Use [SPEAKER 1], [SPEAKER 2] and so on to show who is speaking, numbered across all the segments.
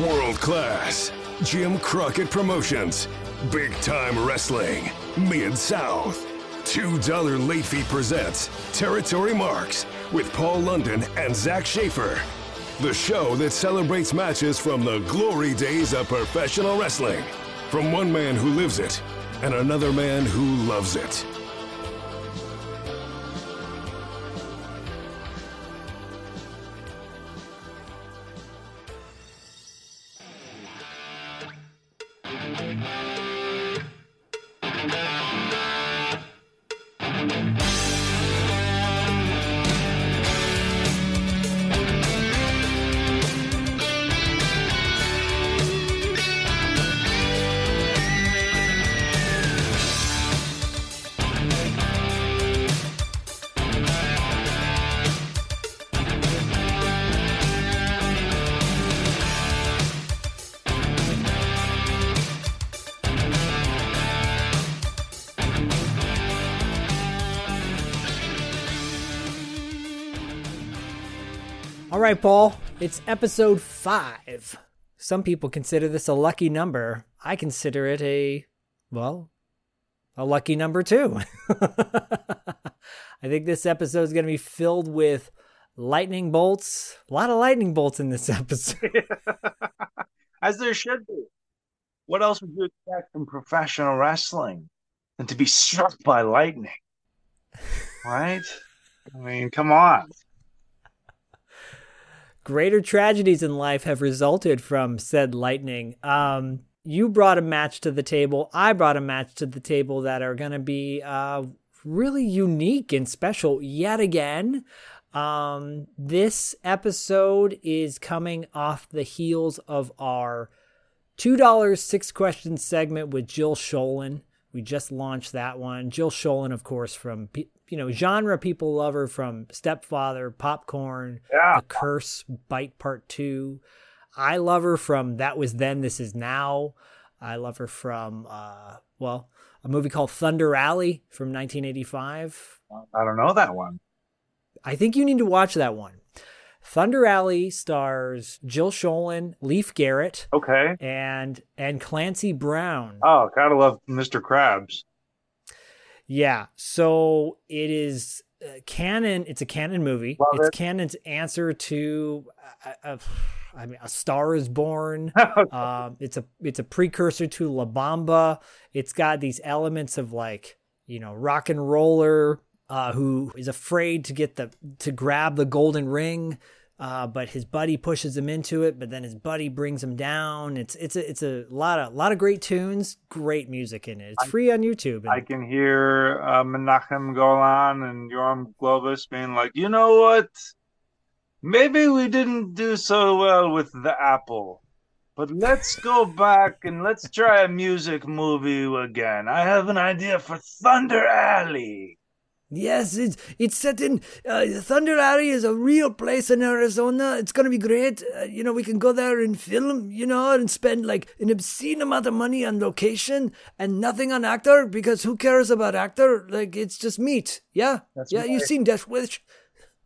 [SPEAKER 1] World class. Jim Crockett Promotions. Big time wrestling. Mid South. $2 Late Fee presents Territory Marks with Paul London and Zak Shaffer. The show that celebrates matches from the glory days of professional wrestling. From one man who lives it and another man who loves it.
[SPEAKER 2] Right, Paul, it's episode five. Some people consider this a lucky number. I consider it a, well, a lucky number too. I think this episode is going to be filled with lightning bolts. A lot of lightning bolts in this episode.
[SPEAKER 3] As there should be. What else would you expect from professional wrestling than to be struck by lightning? Right? I mean, come on.
[SPEAKER 2] Greater tragedies in life have resulted from said lightning. Um, you brought a match to the table. I brought a match to the table that are going to be uh, really unique and special yet again. Um, this episode is coming off the heels of our $2 six question segment with Jill Schoelen. We just launched that one. Jill Schoelen, of course, from you know genre people love her from Stepfather, Popcorn,
[SPEAKER 3] Yeah.
[SPEAKER 2] The Curse, Bite Part Two. I love her from That Was Then, This Is Now. I love her from uh, well, a movie called Thunder Alley from 1985.
[SPEAKER 3] I don't know that one.
[SPEAKER 2] I think you need to watch that one. Thunder Alley stars Jill Schoelen, Leif Garrett,
[SPEAKER 3] Okay.
[SPEAKER 2] and and Clancy Brown.
[SPEAKER 3] Oh, gotta love Mr. Krabs.
[SPEAKER 2] Yeah. So it is uh, Cannon. It's a Cannon movie.
[SPEAKER 3] Love
[SPEAKER 2] it's
[SPEAKER 3] it.
[SPEAKER 2] Cannon's answer to, uh, uh, I mean, A Star Is Born. um, it's a it's a precursor to La Bamba. It's got these elements of like you know rock and roller uh, who is afraid to get the to grab the golden ring. Uh, but his buddy pushes him into it, but then his buddy brings him down. It's it's a it's a lot of lot of great tunes, great music in it. It's free on YouTube. and-
[SPEAKER 3] I can hear uh, Menachem Golan and Yoram Globus being like, you know what? Maybe we didn't do so well with the apple, but let's go back and let's try a music movie again. I have an idea for Thunder Alley.
[SPEAKER 2] Yes, it's it's set in uh, Thunder Alley is a real place in Arizona. It's gonna be great. Uh, you know, we can go there and film. You know, and spend like an obscene amount of money on location and nothing on actor because who cares about actor? Like it's just meat. Yeah,
[SPEAKER 3] That's
[SPEAKER 2] yeah. You've seen Death Wish.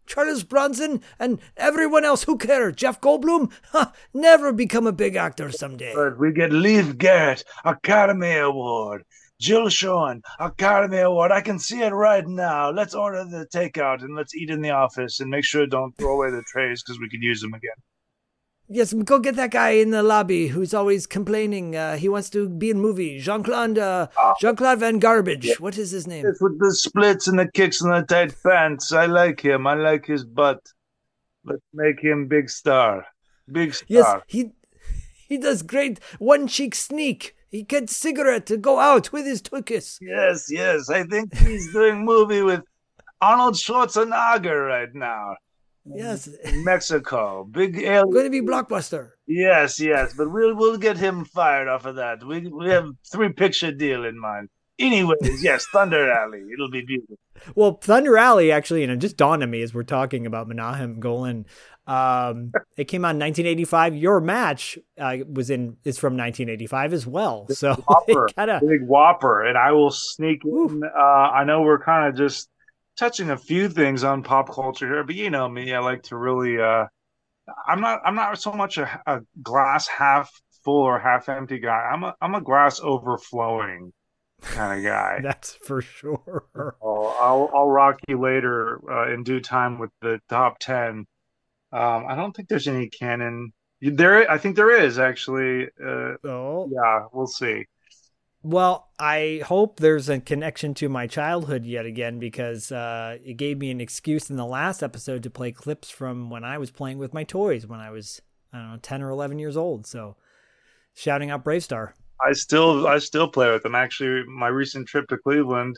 [SPEAKER 2] Charles Bronson and everyone else. Who cares? Jeff Goldblum, huh, never become a big actor someday.
[SPEAKER 3] But we get Leif Garrett, Academy Award. Jill Schoelen, Academy Award. I can see it right now. Let's order the takeout and let's eat in the office and make sure don't throw away the trays because we could use them again.
[SPEAKER 2] Yes, go get that guy in the lobby who's always complaining. Uh, he wants to be in movie. Jean Claude, uh, Jean Claude Van Garbage. What is his name?
[SPEAKER 3] It's with the splits and the kicks and the tight pants. I like him. I like his butt. Let's make him big star. Big star.
[SPEAKER 2] Yes, he he does great one cheek sneak. He gets cigarette to go out with his tuchus.
[SPEAKER 3] Yes, yes. I think he's doing movie with Arnold Schwarzenegger right now.
[SPEAKER 2] Yes,
[SPEAKER 3] Mexico. Big alien.
[SPEAKER 2] going to be blockbuster.
[SPEAKER 3] Yes, yes, but we'll we'll get him fired off of that. We we have three picture deal in mind. Anyways, yes, Thunder Alley. It'll be beautiful.
[SPEAKER 2] Well, Thunder Alley actually, and it just dawned on me as we're talking about Menahem Golan. Um, it came out in 1985. Your match uh, was in is from 1985 as well. So
[SPEAKER 3] Whopper,
[SPEAKER 2] it kind of
[SPEAKER 3] big whopper, and I will sneak in. Uh, I know we're kind of just touching a few things on pop culture here, but you know me, I like to really uh, I'm not I'm not so much a, a glass half full or half empty guy. I'm a I'm a glass overflowing kind of guy.
[SPEAKER 2] That's for sure.
[SPEAKER 3] I'll I'll, I'll rock you later uh, in due time with the top ten. Um, I don't think there's any Cannon. There, I think there is actually. Uh,
[SPEAKER 2] oh,
[SPEAKER 3] yeah, we'll see.
[SPEAKER 2] Well, I hope there's a connection to my childhood yet again because uh, it gave me an excuse in the last episode to play clips from when I was playing with my toys when I was I don't know ten or eleven years old. So, shouting out BraveStarr.
[SPEAKER 3] I still I still play with them. Actually, my recent trip to Cleveland,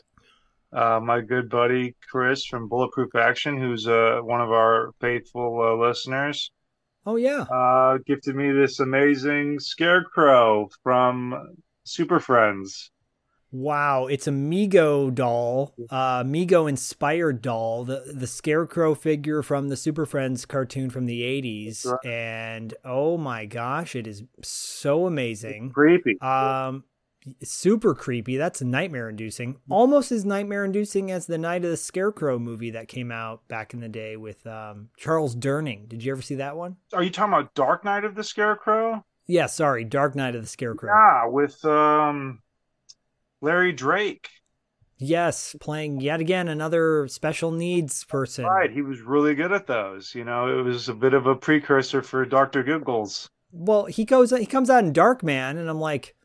[SPEAKER 3] uh, my good buddy Chris from Bulletproof Action, who's uh, one of our faithful uh, listeners.
[SPEAKER 2] Oh yeah,
[SPEAKER 3] uh, gifted me this amazing scarecrow from Super Friends.
[SPEAKER 2] Wow, it's a Mego doll, uh, Mego inspired doll, the the Scarecrow figure from the Super Friends cartoon from the '80s, right. and oh my gosh, it is so amazing,
[SPEAKER 3] it's creepy,
[SPEAKER 2] um, super creepy. That's nightmare inducing, almost as nightmare inducing as the Night of the Scarecrow movie that came out back in the day with um, Charles Durning. Did you ever see that one?
[SPEAKER 3] Are you talking about Dark Night of the Scarecrow?
[SPEAKER 2] Yeah, sorry, Dark Night of the Scarecrow.
[SPEAKER 3] Yeah, with um Larry Drake.
[SPEAKER 2] Yes, playing yet again another special needs person.
[SPEAKER 3] Right, he was really good at those. You know, it was a bit of a precursor for Doctor Giggles.
[SPEAKER 2] Well, he goes, he comes out in Darkman, and I'm like,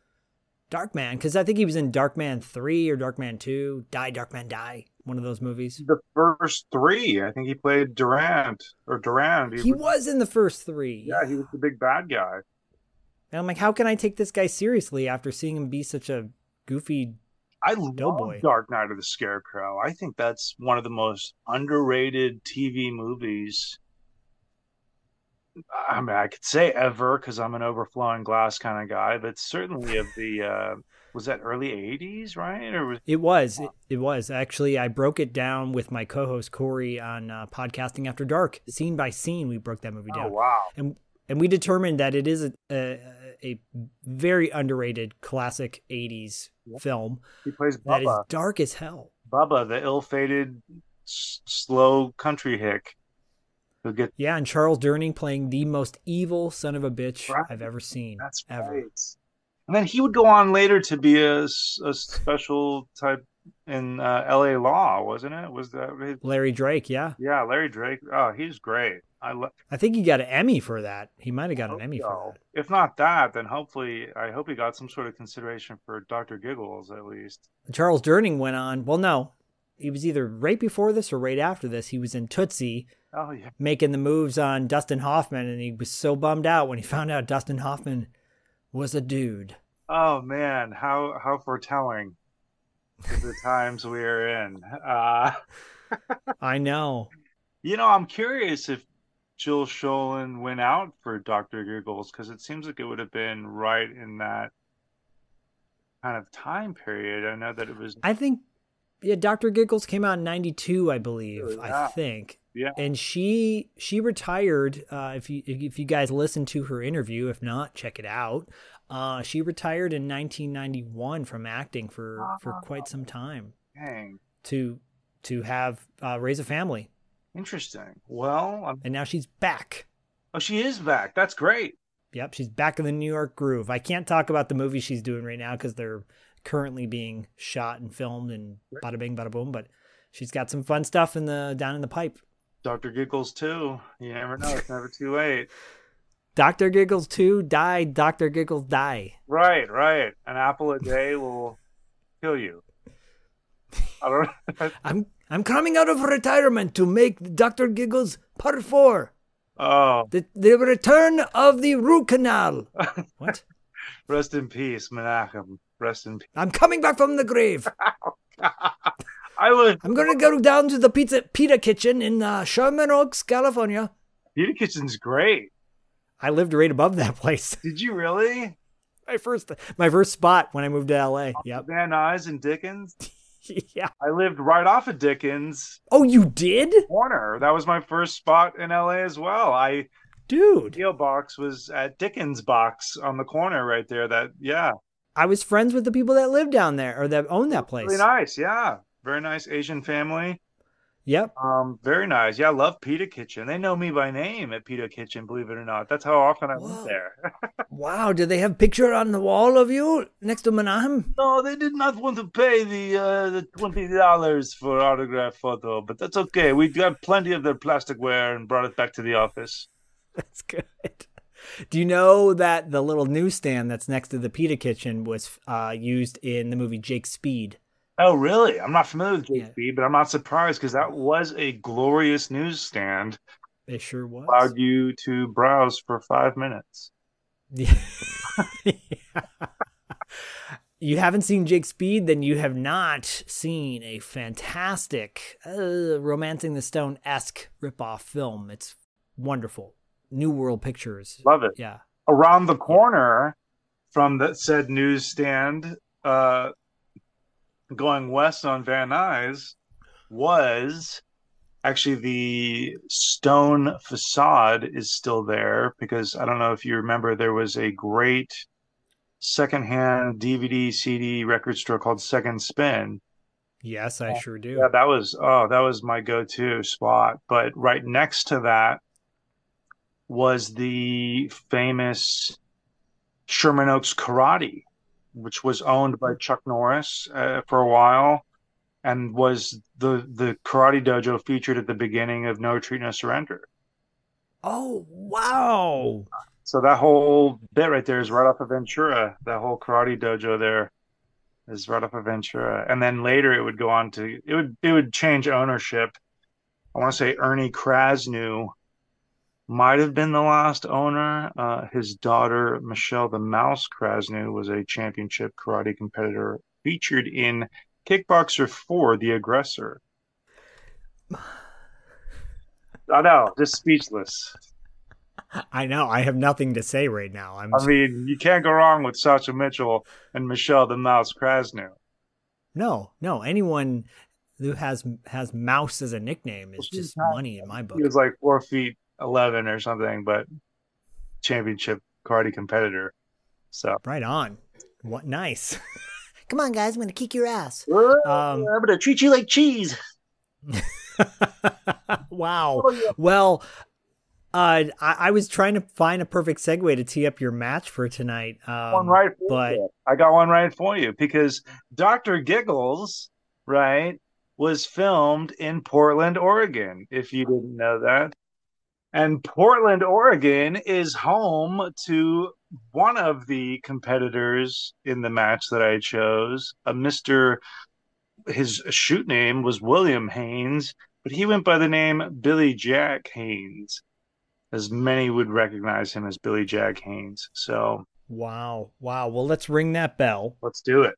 [SPEAKER 2] Darkman, because I think he was in Darkman three or Darkman two, Die Darkman Die, one of those movies.
[SPEAKER 3] The first three, I think he played Durant or Durand.
[SPEAKER 2] He, he was, was, in the first three.
[SPEAKER 3] Yeah, he was the big bad guy.
[SPEAKER 2] And I'm like, how can I take this guy seriously after seeing him be such a goofy
[SPEAKER 3] I love doughboy. Dark Night of the Scarecrow. I think that's one of the most underrated TV movies. I mean, I could say ever because I'm an overflowing glass kind of guy, but certainly of the uh, was that early '80s, right? Or was
[SPEAKER 2] it was it, it was actually I broke it down with my co-host Corey on uh, podcasting after dark, scene by scene. We broke that movie
[SPEAKER 3] oh,
[SPEAKER 2] down.
[SPEAKER 3] Oh wow!
[SPEAKER 2] And and we determined that it is a, a, a very underrated classic 80s yep. film.
[SPEAKER 3] He plays Bubba.
[SPEAKER 2] That is dark as hell.
[SPEAKER 3] Bubba, the ill-fated, s- slow country hick.
[SPEAKER 2] Who get yeah, and Charles Durning playing the most evil son of a bitch right. I've ever seen.
[SPEAKER 3] That's
[SPEAKER 2] ever.
[SPEAKER 3] Right. And then he would go on later to be a, a special type in uh, L.A. Law, wasn't it? Was that his...
[SPEAKER 2] Larry Drake? Yeah.
[SPEAKER 3] Yeah, Larry Drake. Oh, he's great. I lo-
[SPEAKER 2] I think he got an Emmy for that. He might have got an Emmy so. for that.
[SPEAKER 3] If not that, then hopefully, I hope he got some sort of consideration for Doctor Giggles at least.
[SPEAKER 2] Charles Durning went on. Well, no, he was either right before this or right after this. He was in Tootsie.
[SPEAKER 3] Oh yeah,
[SPEAKER 2] making the moves on Dustin Hoffman, and he was so bummed out when he found out Dustin Hoffman was a dude.
[SPEAKER 3] Oh man, how how foretelling the times we are in. Uh,
[SPEAKER 2] I know.
[SPEAKER 3] You know, I'm curious if Jill Schoelen went out for Dr. Giggles because it seems like it would have been right in that kind of time period. I know that it was.
[SPEAKER 2] I think, yeah, Dr. Giggles came out in '92, I believe. Yeah. I think.
[SPEAKER 3] Yeah.
[SPEAKER 2] And she she retired. Uh, if you if you guys listen to her interview, if not, check it out. Uh, she retired in 1991 from acting for for quite some time.
[SPEAKER 3] Dang.
[SPEAKER 2] To to have uh, raise a family.
[SPEAKER 3] Interesting. Well, I'm...
[SPEAKER 2] and now she's back.
[SPEAKER 3] Oh, she is back. That's great.
[SPEAKER 2] Yep, she's back in the New York groove. I can't talk about the movie she's doing right now because they're currently being shot and filmed and bada bing, bada boom. But she's got some fun stuff in the down in the pipe.
[SPEAKER 3] Doctor Giggles too. You never know. It's never too late.
[SPEAKER 2] Doctor Giggles two die. Doctor Giggles die.
[SPEAKER 3] Right, right. An apple a day will kill you. I
[SPEAKER 2] don't. I'm I'm coming out of retirement to make Dr. Giggles Part 4.
[SPEAKER 3] Oh.
[SPEAKER 2] The, the return of the root canal. what?
[SPEAKER 3] Rest in peace, Menachem. Rest in peace.
[SPEAKER 2] I'm coming back from the grave.
[SPEAKER 3] I would.
[SPEAKER 2] I'm going to go down to the pizza pita kitchen in uh, Sherman Oaks, California.
[SPEAKER 3] Pita kitchen's great.
[SPEAKER 2] I lived right above that place.
[SPEAKER 3] Did you really?
[SPEAKER 2] My first, my first spot when I moved to LA. Yep.
[SPEAKER 3] Van Nuys and Dickens.
[SPEAKER 2] yeah.
[SPEAKER 3] I lived right off of Dickens.
[SPEAKER 2] Oh, you did?
[SPEAKER 3] Corner. That was my first spot in LA as well. I
[SPEAKER 2] Dude.
[SPEAKER 3] deal box was at Dickens box on the corner right there. That yeah.
[SPEAKER 2] I was friends with the people that lived down there or that owned that place.
[SPEAKER 3] Really nice, yeah. Very nice Asian family.
[SPEAKER 2] Yep.
[SPEAKER 3] Um, very nice. Yeah, I love Pita Kitchen. They know me by name at Pita Kitchen, believe it or not. That's how often I went there.
[SPEAKER 2] Wow. Do they have a picture on the wall of you next to Menahem?
[SPEAKER 3] no, they did not want to pay the uh, the twenty dollars for autograph photo, but that's okay. We got plenty of their plasticware and brought it back to the office.
[SPEAKER 2] That's good. Do you know that the little newsstand that's next to the pita kitchen was uh, used in the movie Jake Speed?
[SPEAKER 3] Oh, really? I'm not familiar with
[SPEAKER 2] Yeah.
[SPEAKER 3] Speed, but I'm not surprised because that was a glorious newsstand.
[SPEAKER 2] It sure was.
[SPEAKER 3] Allowed you to browse for five minutes.
[SPEAKER 2] Yeah. you haven't seen Jake Speed, then you have not seen a fantastic uh, Romancing the Stone esque ripoff film. It's wonderful. New World Pictures.
[SPEAKER 3] Love it.
[SPEAKER 2] Yeah.
[SPEAKER 3] Around the corner from that said newsstand, uh, going west on Van Nuys, was actually the stone facade is still there because I don't know if you remember there was a great secondhand DVD CD record store called Second Spin.
[SPEAKER 2] Yes, I sure do.
[SPEAKER 3] Yeah, that was oh, that was my go-to spot. But right next to that was the famous Sherman Oaks Karate, which was owned by Chuck Norris uh, for a while, and was the the karate dojo featured at the beginning of No Retreat No Surrender.
[SPEAKER 2] Oh, wow.
[SPEAKER 3] So that whole bit right there is right off of Ventura. That whole karate dojo there is right off of Ventura. And then later it would go on to it would it would change ownership. I want to say Ernie Krasnew might have been the last owner. Uh, his daughter Michelle the Mouse Krasnew was a championship karate competitor featured in Kickboxer 4: The Aggressor. I know, just speechless.
[SPEAKER 2] I know. I have nothing to say right now. I'm
[SPEAKER 3] I mean, you can't go wrong with Sasha Mitchell and Michelle the Mouse Krasnew.
[SPEAKER 2] no, no. Anyone who has has Mouse as a nickname is just money in my book.
[SPEAKER 3] He was like four feet eleven or something, but championship karate competitor. So
[SPEAKER 2] Right on. What nice. Come on, guys. I'm gonna kick your ass.
[SPEAKER 3] um, I'm gonna treat you like cheese.
[SPEAKER 2] wow. Well, uh, I, I was trying to find a perfect segue to tee up your match for tonight. Um,
[SPEAKER 3] one right for
[SPEAKER 2] but
[SPEAKER 3] you. I got one right for you because Doctor Giggles, right, was filmed in Portland, Oregon. If you didn't know that, and Portland, Oregon, is home to one of the competitors in the match that I chose, a Mister. His shoot name was William Haynes, but he went by the name Billy Jack Haynes, as many would recognize him as Billy Jack Haynes. So
[SPEAKER 2] wow, wow. Well, let's ring that bell.
[SPEAKER 3] let's do it.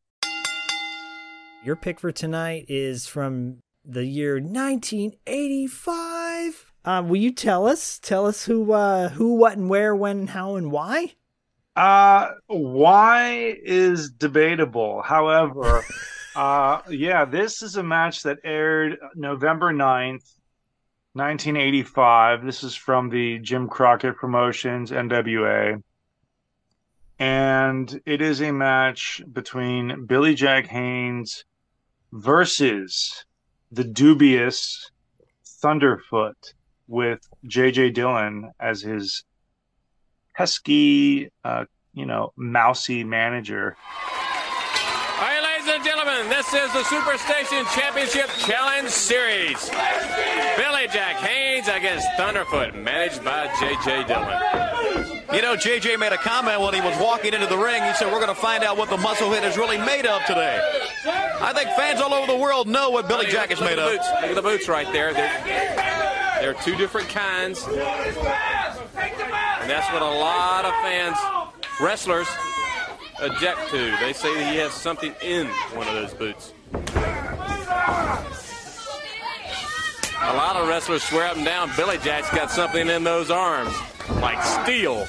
[SPEAKER 2] Your pick for tonight is from the year 1985. Uh, will you tell us? Tell us who, uh, who, what, and where, when, how, and why.
[SPEAKER 3] Uh, why is debatable. However, uh, yeah, this is a match that aired November 9th, 1985. This is from the Jim Crockett Promotions NWA. And it is a match between Billy Jack Haynes versus the dubious Thunderfoot with JJ Dillon as his pesky, uh, you know, mousy manager.
[SPEAKER 4] All right, ladies and gentlemen, this is the Superstation Championship Challenge Series. Billy Jack Haynes against Thunderfoot, managed by J.J. Dillon.
[SPEAKER 5] You know, JJ made a comment when he was walking into the ring. He said, We're going to find out what the muscle hit is really made of today. I think fans all over the world know what Billy Jack is made of.
[SPEAKER 4] boots. Look at the boots right there. They're, they're two different kinds. And that's what a lot of fans, wrestlers, object to. They say that he has something in one of those boots. A lot of wrestlers swear up and down Billy Jack's got something in those arms, like steel.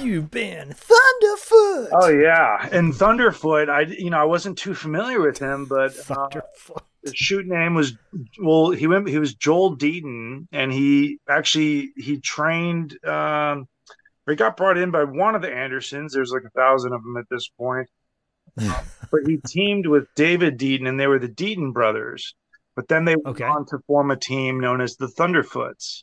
[SPEAKER 2] You've been Thunderfoot.
[SPEAKER 3] Oh yeah, and Thunderfoot. I you know I wasn't too familiar with him, but uh,
[SPEAKER 2] Thunderfoot.
[SPEAKER 3] Shoot name was well he went he was Joel Deaton, and he actually he trained. Um, he got brought in by one of the Andersons. There's like a thousand of them at this point, but he teamed with David Deaton, and they were the Deaton brothers. But then they
[SPEAKER 2] Okay.
[SPEAKER 3] went on to form a team known as the Thunderfoots.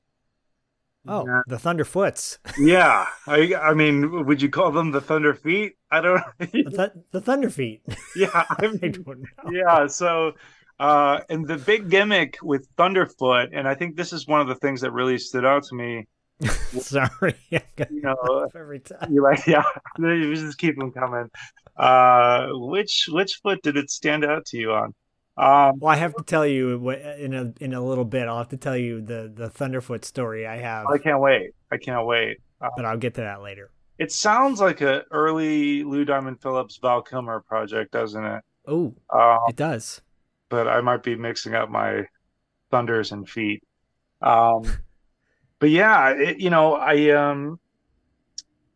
[SPEAKER 2] Oh,
[SPEAKER 3] Yeah.
[SPEAKER 2] the Thunderfoots.
[SPEAKER 3] Yeah, I I mean, would you call them the Thunder Feet? I don't.
[SPEAKER 2] The, th- the Thunderfeet.
[SPEAKER 3] yeah, I
[SPEAKER 2] I
[SPEAKER 3] mean,
[SPEAKER 2] don't know.
[SPEAKER 3] yeah. So, uh, and the big gimmick with Thunderfoot, and I think this is one of the things that really stood out to me.
[SPEAKER 2] Sorry.
[SPEAKER 3] You know,
[SPEAKER 2] every time.
[SPEAKER 3] you like, yeah, you just keep them coming. Uh, which which foot did it stand out to you on? Um,
[SPEAKER 2] Well, I have to tell you in a in a little bit. I'll have to tell you the the Thunderfoot story I have,
[SPEAKER 3] I can't wait. I can't wait. Uh,
[SPEAKER 2] but I'll get to that later.
[SPEAKER 3] it sounds like a early Lou Diamond Phillips Val Kilmer project, doesn't it?
[SPEAKER 2] Oh,
[SPEAKER 3] Uh,
[SPEAKER 2] it does.
[SPEAKER 3] But I might be mixing up my thunders and feet. Um, but yeah, it, you know, I um,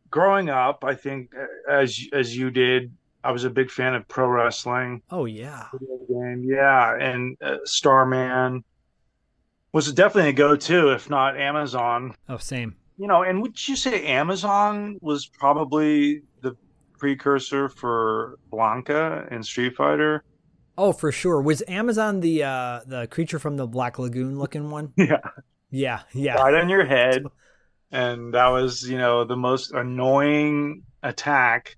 [SPEAKER 3] growing up, I think uh, as as you did, I was a big fan of pro wrestling.
[SPEAKER 2] Oh yeah.
[SPEAKER 3] Game, yeah, and uh, Starman was definitely a go-to, if not Amazon.
[SPEAKER 2] Oh, same.
[SPEAKER 3] You know, and would you say Amazon was probably the precursor for Blanka and Street Fighter?
[SPEAKER 2] Oh, for sure. Was Amazon the uh the creature from the Black Lagoon looking one?
[SPEAKER 3] Yeah.
[SPEAKER 2] Yeah, yeah.
[SPEAKER 3] right on your head. And that was, you know, the most annoying attack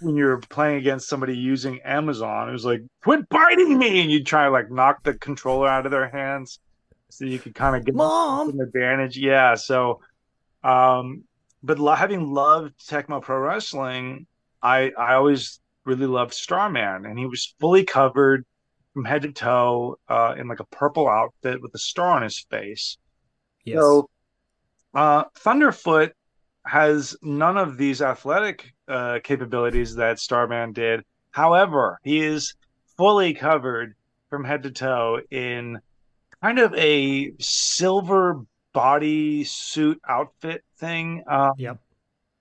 [SPEAKER 3] when you're playing against somebody using Amazon. It was like, quit biting me! And you'd try to like knock the controller out of their hands so you could kind of get
[SPEAKER 2] Mom.
[SPEAKER 3] an advantage. Yeah. So, um, but having loved Tecmo Pro Wrestling, I, I always really loved Starman. And he was fully covered from head to toe uh, in like a purple outfit with a star on his face.
[SPEAKER 2] Yes.
[SPEAKER 3] So, uh, Thunderfoot has none of these athletic uh, capabilities that Starman did. However, he is fully covered from head to toe in kind of a silver body suit outfit thing. Um,
[SPEAKER 2] Yep.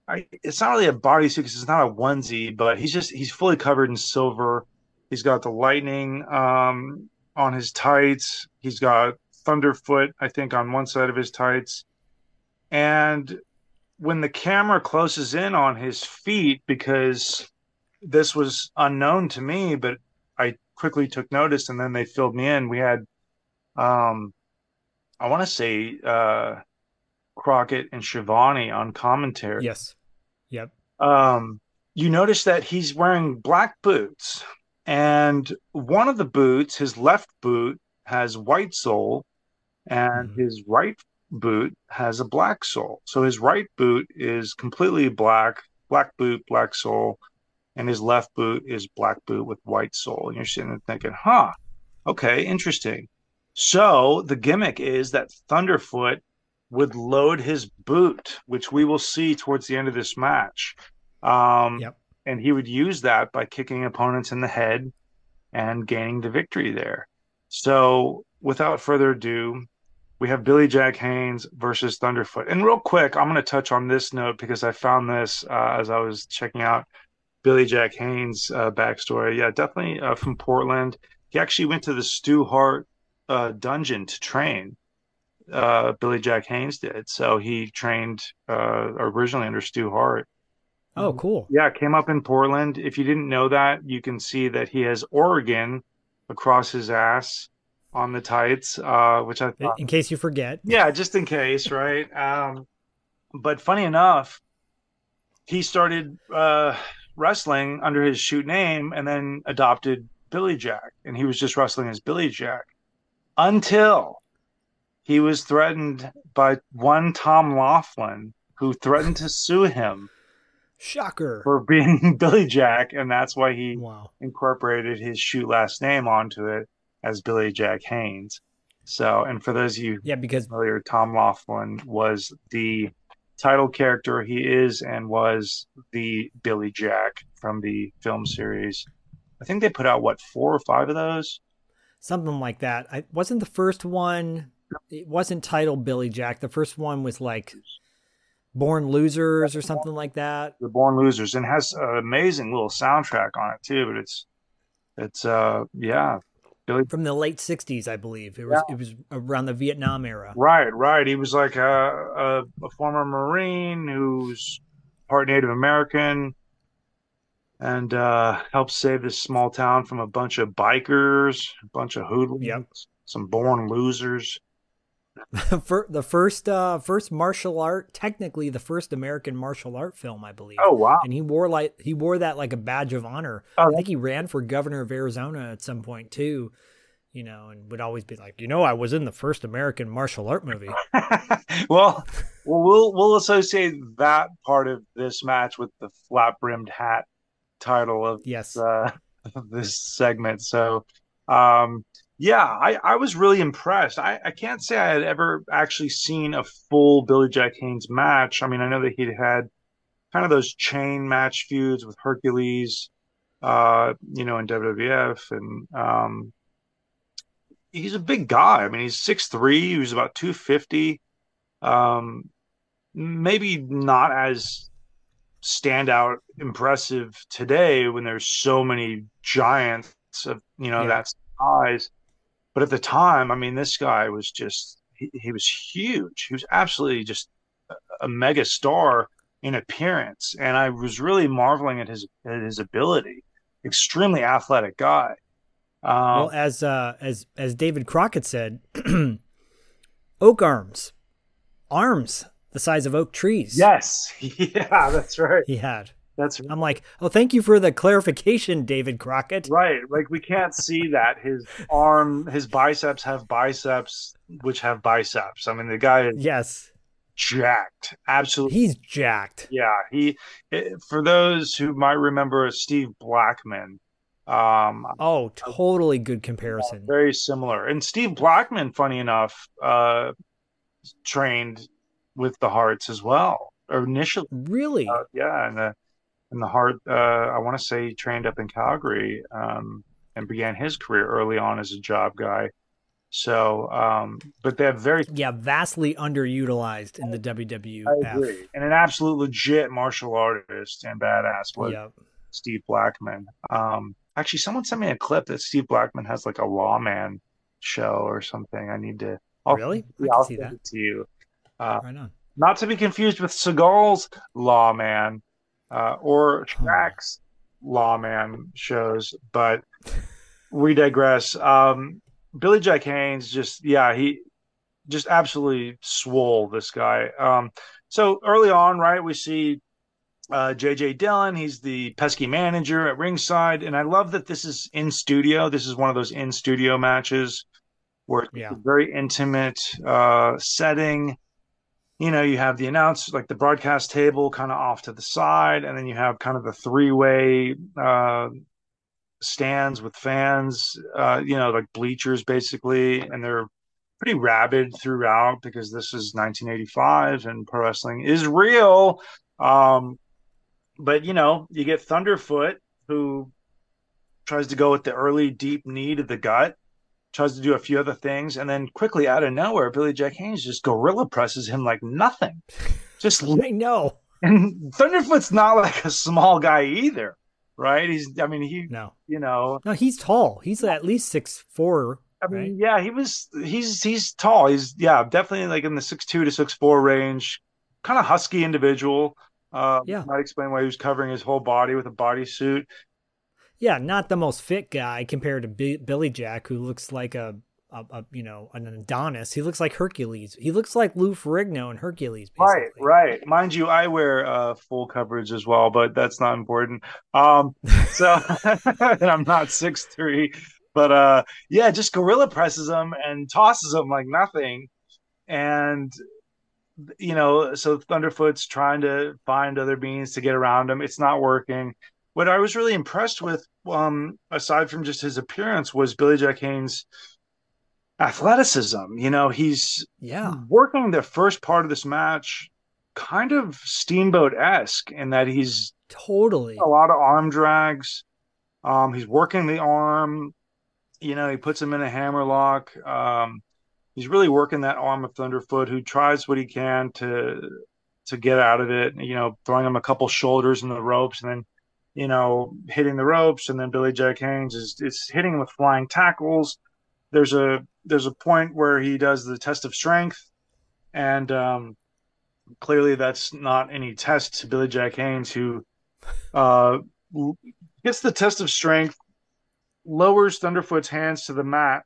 [SPEAKER 3] It's not really a bodysuit because it's not a onesie, but he's just he's fully covered in silver. He's got the lightning um, on his tights. He's got Thunderfoot, I think, on one side of his tights. And when the camera closes in on his feet, because this was unknown to me, but I quickly took notice, and then they filled me in. We had, um, I want to say, uh, Crockett and Schiavone on commentary
[SPEAKER 2] Yes. Yep.
[SPEAKER 3] um, you notice that he's wearing black boots, and one of the boots, his left boot, has white sole, and
[SPEAKER 2] Mhm.
[SPEAKER 3] his right boot has a black sole. So his right boot is completely black, black boot, black sole, and his left boot is black boot with white sole. And you're sitting there thinking, huh, okay, interesting. So the gimmick is that Thunderfoot would load his boot, which we will see towards the end of this match. Um,
[SPEAKER 2] Yep.
[SPEAKER 3] And he would use that by kicking opponents in the head and gaining the victory there. So without further ado, we have Billy Jack Haynes versus Thunderfoot. And real quick, I'm going to touch on this note because I found this uh, as I was checking out Billy Jack Haynes' uh, backstory. Yeah, definitely uh, from Portland. He actually went to the Stu Hart uh, dungeon to train. Uh, Billy Jack Haynes did. So he trained uh, originally under Stu Hart.
[SPEAKER 2] Oh, cool.
[SPEAKER 3] Yeah, came up in Portland. If you didn't know that, you can see that he has Oregon across his ass on the tights, uh, which I thought,
[SPEAKER 2] In case you forget.
[SPEAKER 3] yeah, just in case, right? Um, but funny enough, he started uh, wrestling under his shoot name and then adopted Billy Jack, and he was just wrestling as Billy Jack until he was threatened by one Tom Laughlin, who threatened to sue him
[SPEAKER 2] Shocker.
[SPEAKER 3] for being Billy Jack, and that's why he
[SPEAKER 2] Wow.
[SPEAKER 3] incorporated his shoot last name onto it as Billy Jack Haynes. So, and for those of you
[SPEAKER 2] Yeah, because
[SPEAKER 3] familiar, Tom Laughlin was the title character. He is and was the Billy Jack from the film series. I think they put out what four or five of those.
[SPEAKER 2] something like that. I wasn't the first one. It wasn't titled Billy Jack. The first one was like Born Losers or something like that.
[SPEAKER 3] The Born Losers, and has an amazing little soundtrack on it too. But it's it's uh yeah, Billy
[SPEAKER 2] From the late '60s, I believe. It was. It was around the Vietnam era.
[SPEAKER 3] Right, right. He was like a, a, a former Marine who's part Native American. and uh, helps save this small town from a bunch of bikers, a bunch of hoodlums,
[SPEAKER 2] Yep.
[SPEAKER 3] some born losers.
[SPEAKER 2] For the first uh first martial art, technically the first American martial art film, I believe.
[SPEAKER 3] Oh wow!
[SPEAKER 2] And he wore like he wore that like a badge of honor.
[SPEAKER 3] Oh,
[SPEAKER 2] I think he ran for governor of Arizona at some point too. You know, and would always be like, you know, I was in the first American martial art movie.
[SPEAKER 3] well, well, we'll we'll associate that part of this match with the flat brimmed hat title of
[SPEAKER 2] Yes.
[SPEAKER 3] uh, of this segment. So, um, yeah, I, I was really impressed. I, I can't say I had ever actually seen a full Billy Jack Haynes match. I mean, I know that he'd had kind of those chain match feuds with Hercules, uh, you know, in WWF, and um, he's a big guy. I mean, he's six three. He was about two fifty. Um, maybe not as standout impressive today when there's so many giants of you know
[SPEAKER 2] Yeah.
[SPEAKER 3] that size. But at the time, I mean, this guy was just he, he was huge. He was absolutely just a, a mega star in appearance, and I was really marveling at his at his ability. Extremely athletic guy. Um,
[SPEAKER 2] well, as uh as as David Crockett said, oak arms, arms the size of oak trees.
[SPEAKER 3] yes, yeah, that's right.
[SPEAKER 2] he had.
[SPEAKER 3] That's right.
[SPEAKER 2] I'm like, oh, thank you for the clarification, David Crockett.
[SPEAKER 3] Right. Like we can't see that his arm, his biceps have biceps, which have biceps. I mean, the guy is
[SPEAKER 2] Yes,
[SPEAKER 3] jacked. Absolutely.
[SPEAKER 2] he's jacked.
[SPEAKER 3] yeah. He, eh, for those who might remember Steve Blackman, um,
[SPEAKER 2] Oh, totally good comparison.
[SPEAKER 3] very similar. And Steve Blackman, funny enough, uh, trained with the Harts as well, or initially.
[SPEAKER 2] Really?
[SPEAKER 3] Uh, yeah, and the and the heart. Uh, I want to say he trained up in Calgary um, and began his career early on as a job guy. So, um, but they have very.
[SPEAKER 2] yeah, vastly underutilized in the
[SPEAKER 3] I
[SPEAKER 2] WWF.
[SPEAKER 3] agree, and an absolute legit martial artist and badass was
[SPEAKER 2] Yep.
[SPEAKER 3] Steve Blackman. Um, actually, someone sent me a clip that Steve Blackman has like a lawman show or something. I need to. I'll,
[SPEAKER 2] Really? I
[SPEAKER 3] Yeah, I'll
[SPEAKER 2] see that.
[SPEAKER 3] to you. Uh,
[SPEAKER 2] Right on.
[SPEAKER 3] not to be confused with Seagal's Lawman uh, or tracks Lawman shows, but we digress. Um, Billy Jack Haynes just, yeah, he just absolutely swole this guy. Um, so early on, right, we see uh, JJ Dillon. He's the pesky manager at ringside, and I love that this is in studio. This is one of those in studio matches where it's
[SPEAKER 2] Yeah.
[SPEAKER 3] a very intimate uh, setting you know, you have the announce like the broadcast table kind of off to the side, and then you have kind of the three way uh, stands with fans, uh, you know, like bleachers basically, and they're pretty rabid throughout because this is 1985 and pro wrestling is real. Um, but you know, you get Thunderfoot who tries to go with the early deep knee to the gut tries to do a few other things, and then quickly out of nowhere, Billy Jack Haynes just gorilla presses him like nothing. Just
[SPEAKER 2] I know.
[SPEAKER 3] and Thunderfoot's not like a small guy either, right? He's, I mean, he,
[SPEAKER 2] No.
[SPEAKER 3] you know,
[SPEAKER 2] No, he's tall. He's at least six four.
[SPEAKER 3] I mean,
[SPEAKER 2] Right.
[SPEAKER 3] yeah, he was, he's, he's tall. He's, yeah, definitely like in the six two to six four range, kind of husky individual. Uh,
[SPEAKER 2] Yeah.
[SPEAKER 3] might explain why he was covering his whole body with a bodysuit.
[SPEAKER 2] Yeah, not the most fit guy compared to B- Billy Jack, who looks like a, a, a you know an Adonis. He looks like Hercules. He looks like Lou Ferrigno and Hercules. Basically.
[SPEAKER 3] Right, right. Mind you, I wear uh, full coverage as well, but that's not important. Um, so and I'm not six three, but uh, yeah, just gorilla presses him and tosses him like nothing, and you know, so Thunderfoot's trying to find other beings to get around him. It's not working. What I was really impressed with, um, aside from just his appearance, was Billy Jack Haynes' athleticism. You know, he's
[SPEAKER 2] Yeah.
[SPEAKER 3] working the first part of this match kind of steamboat esque in that he's
[SPEAKER 2] Totally.
[SPEAKER 3] a lot of arm drags. Um, he's working the arm. You know, he puts him in a hammer lock. Um, he's really working that arm of Thunderfoot, who tries what he can to to get out of it. You know, throwing him a couple shoulders in the ropes, and then you know hitting the ropes, and then Billy Jack Haynes is hitting with flying tackles. There's a there's a point where he does the test of strength, and um, clearly that's not any test to Billy Jack Haynes, who uh, gets the test of strength, lowers Thunderfoot's hands to the mat,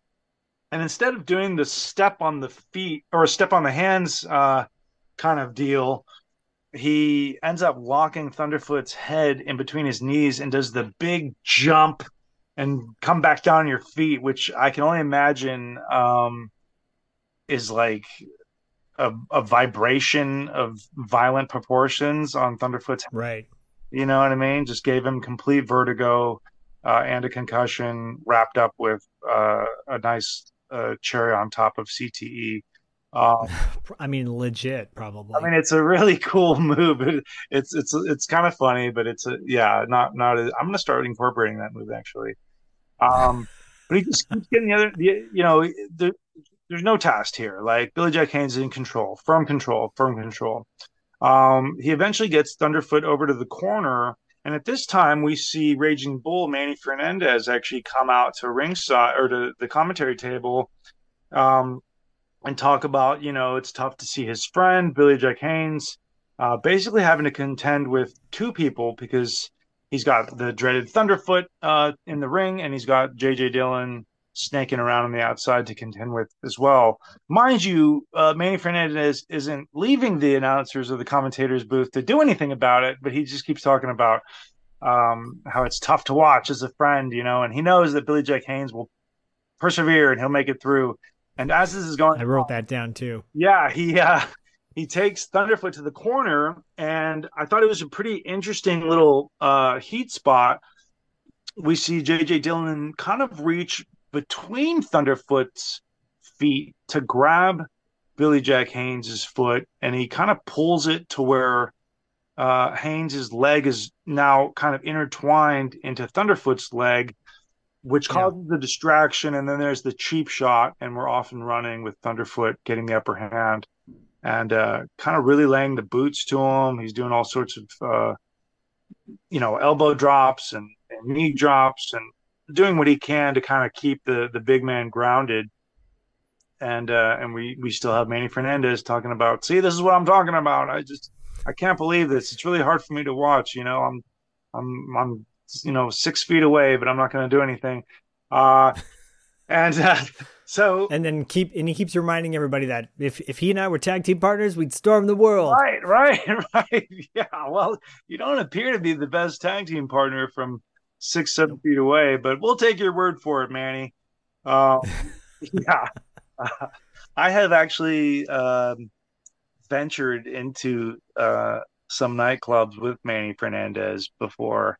[SPEAKER 3] and instead of doing the step on the feet or a step on the hands uh, kind of deal, he ends up locking Thunderfoot's head in between his knees and does the big jump and come back down on your feet, which I can only imagine um, is like a, a, vibration of violent proportions on Thunderfoot's head.
[SPEAKER 2] Right.
[SPEAKER 3] You know what I mean? Just gave him complete vertigo uh, and a concussion wrapped up with uh, a nice uh, cherry on top of CTE.
[SPEAKER 2] Um, I mean, legit, probably.
[SPEAKER 3] I mean, it's a really cool move. It's it's it's kind of funny, but it's a yeah, not not. A, I'm gonna start incorporating that move actually. Um, but he just keeps getting the other. The, you know, the, there's no test here. Like Billy Jack Haynes is in control, firm control, firm control. Um, he eventually gets Thunderfoot over to the corner, and at this time we see Raging Bull Manny Fernandez actually come out to ringside or to the commentary table. Um, and talk about, you know, it's tough to see his friend, Billy Jack Haynes, uh, basically having to contend with two people because he's got the dreaded Thunderfoot uh, in the ring and he's got JJ Dillon snaking around on the outside to contend with as well. Mind you, uh, Manny Fernandez isn't leaving the announcers or the commentators booth to do anything about it, but he just keeps talking about um, how it's tough to watch as a friend, you know, and he knows that Billy Jack Haynes will persevere and he'll make it through. And as this is going,
[SPEAKER 2] I wrote that down too.
[SPEAKER 3] Yeah, he uh, he takes Thunderfoot to the corner, and I thought it was a pretty interesting little uh, heat spot. We see JJ Dillon kind of reach between Thunderfoot's feet to grab Billy Jack Haynes's foot, and he kind of pulls it to where uh, Haynes's leg is now kind of intertwined into Thunderfoot's leg, which causes yeah. the distraction. And then there's the cheap shot, and we're off and running with Thunderfoot getting the upper hand and uh, kind of really laying the boots to him. He's doing all sorts of, uh, you know, elbow drops and, and, knee drops and doing what he can to kind of keep the the big man grounded. And uh, and we we still have Manny Fernandez talking about, see, this is what I'm talking about. I just I can't believe this. It's really hard for me to watch. You know, I'm I'm I'm you know six feet away, but I'm not going to do anything. Uh, and uh, so
[SPEAKER 2] and then keep and he keeps reminding everybody that if if he and I were tag team partners, we'd storm the world.
[SPEAKER 3] Right, right, right. Yeah. Well, you don't appear to be the best tag team partner from six, seven feet away, but we'll take your word for it, Manny. Uh, yeah. I have actually um, ventured into uh, some nightclubs with Manny Fernandez before.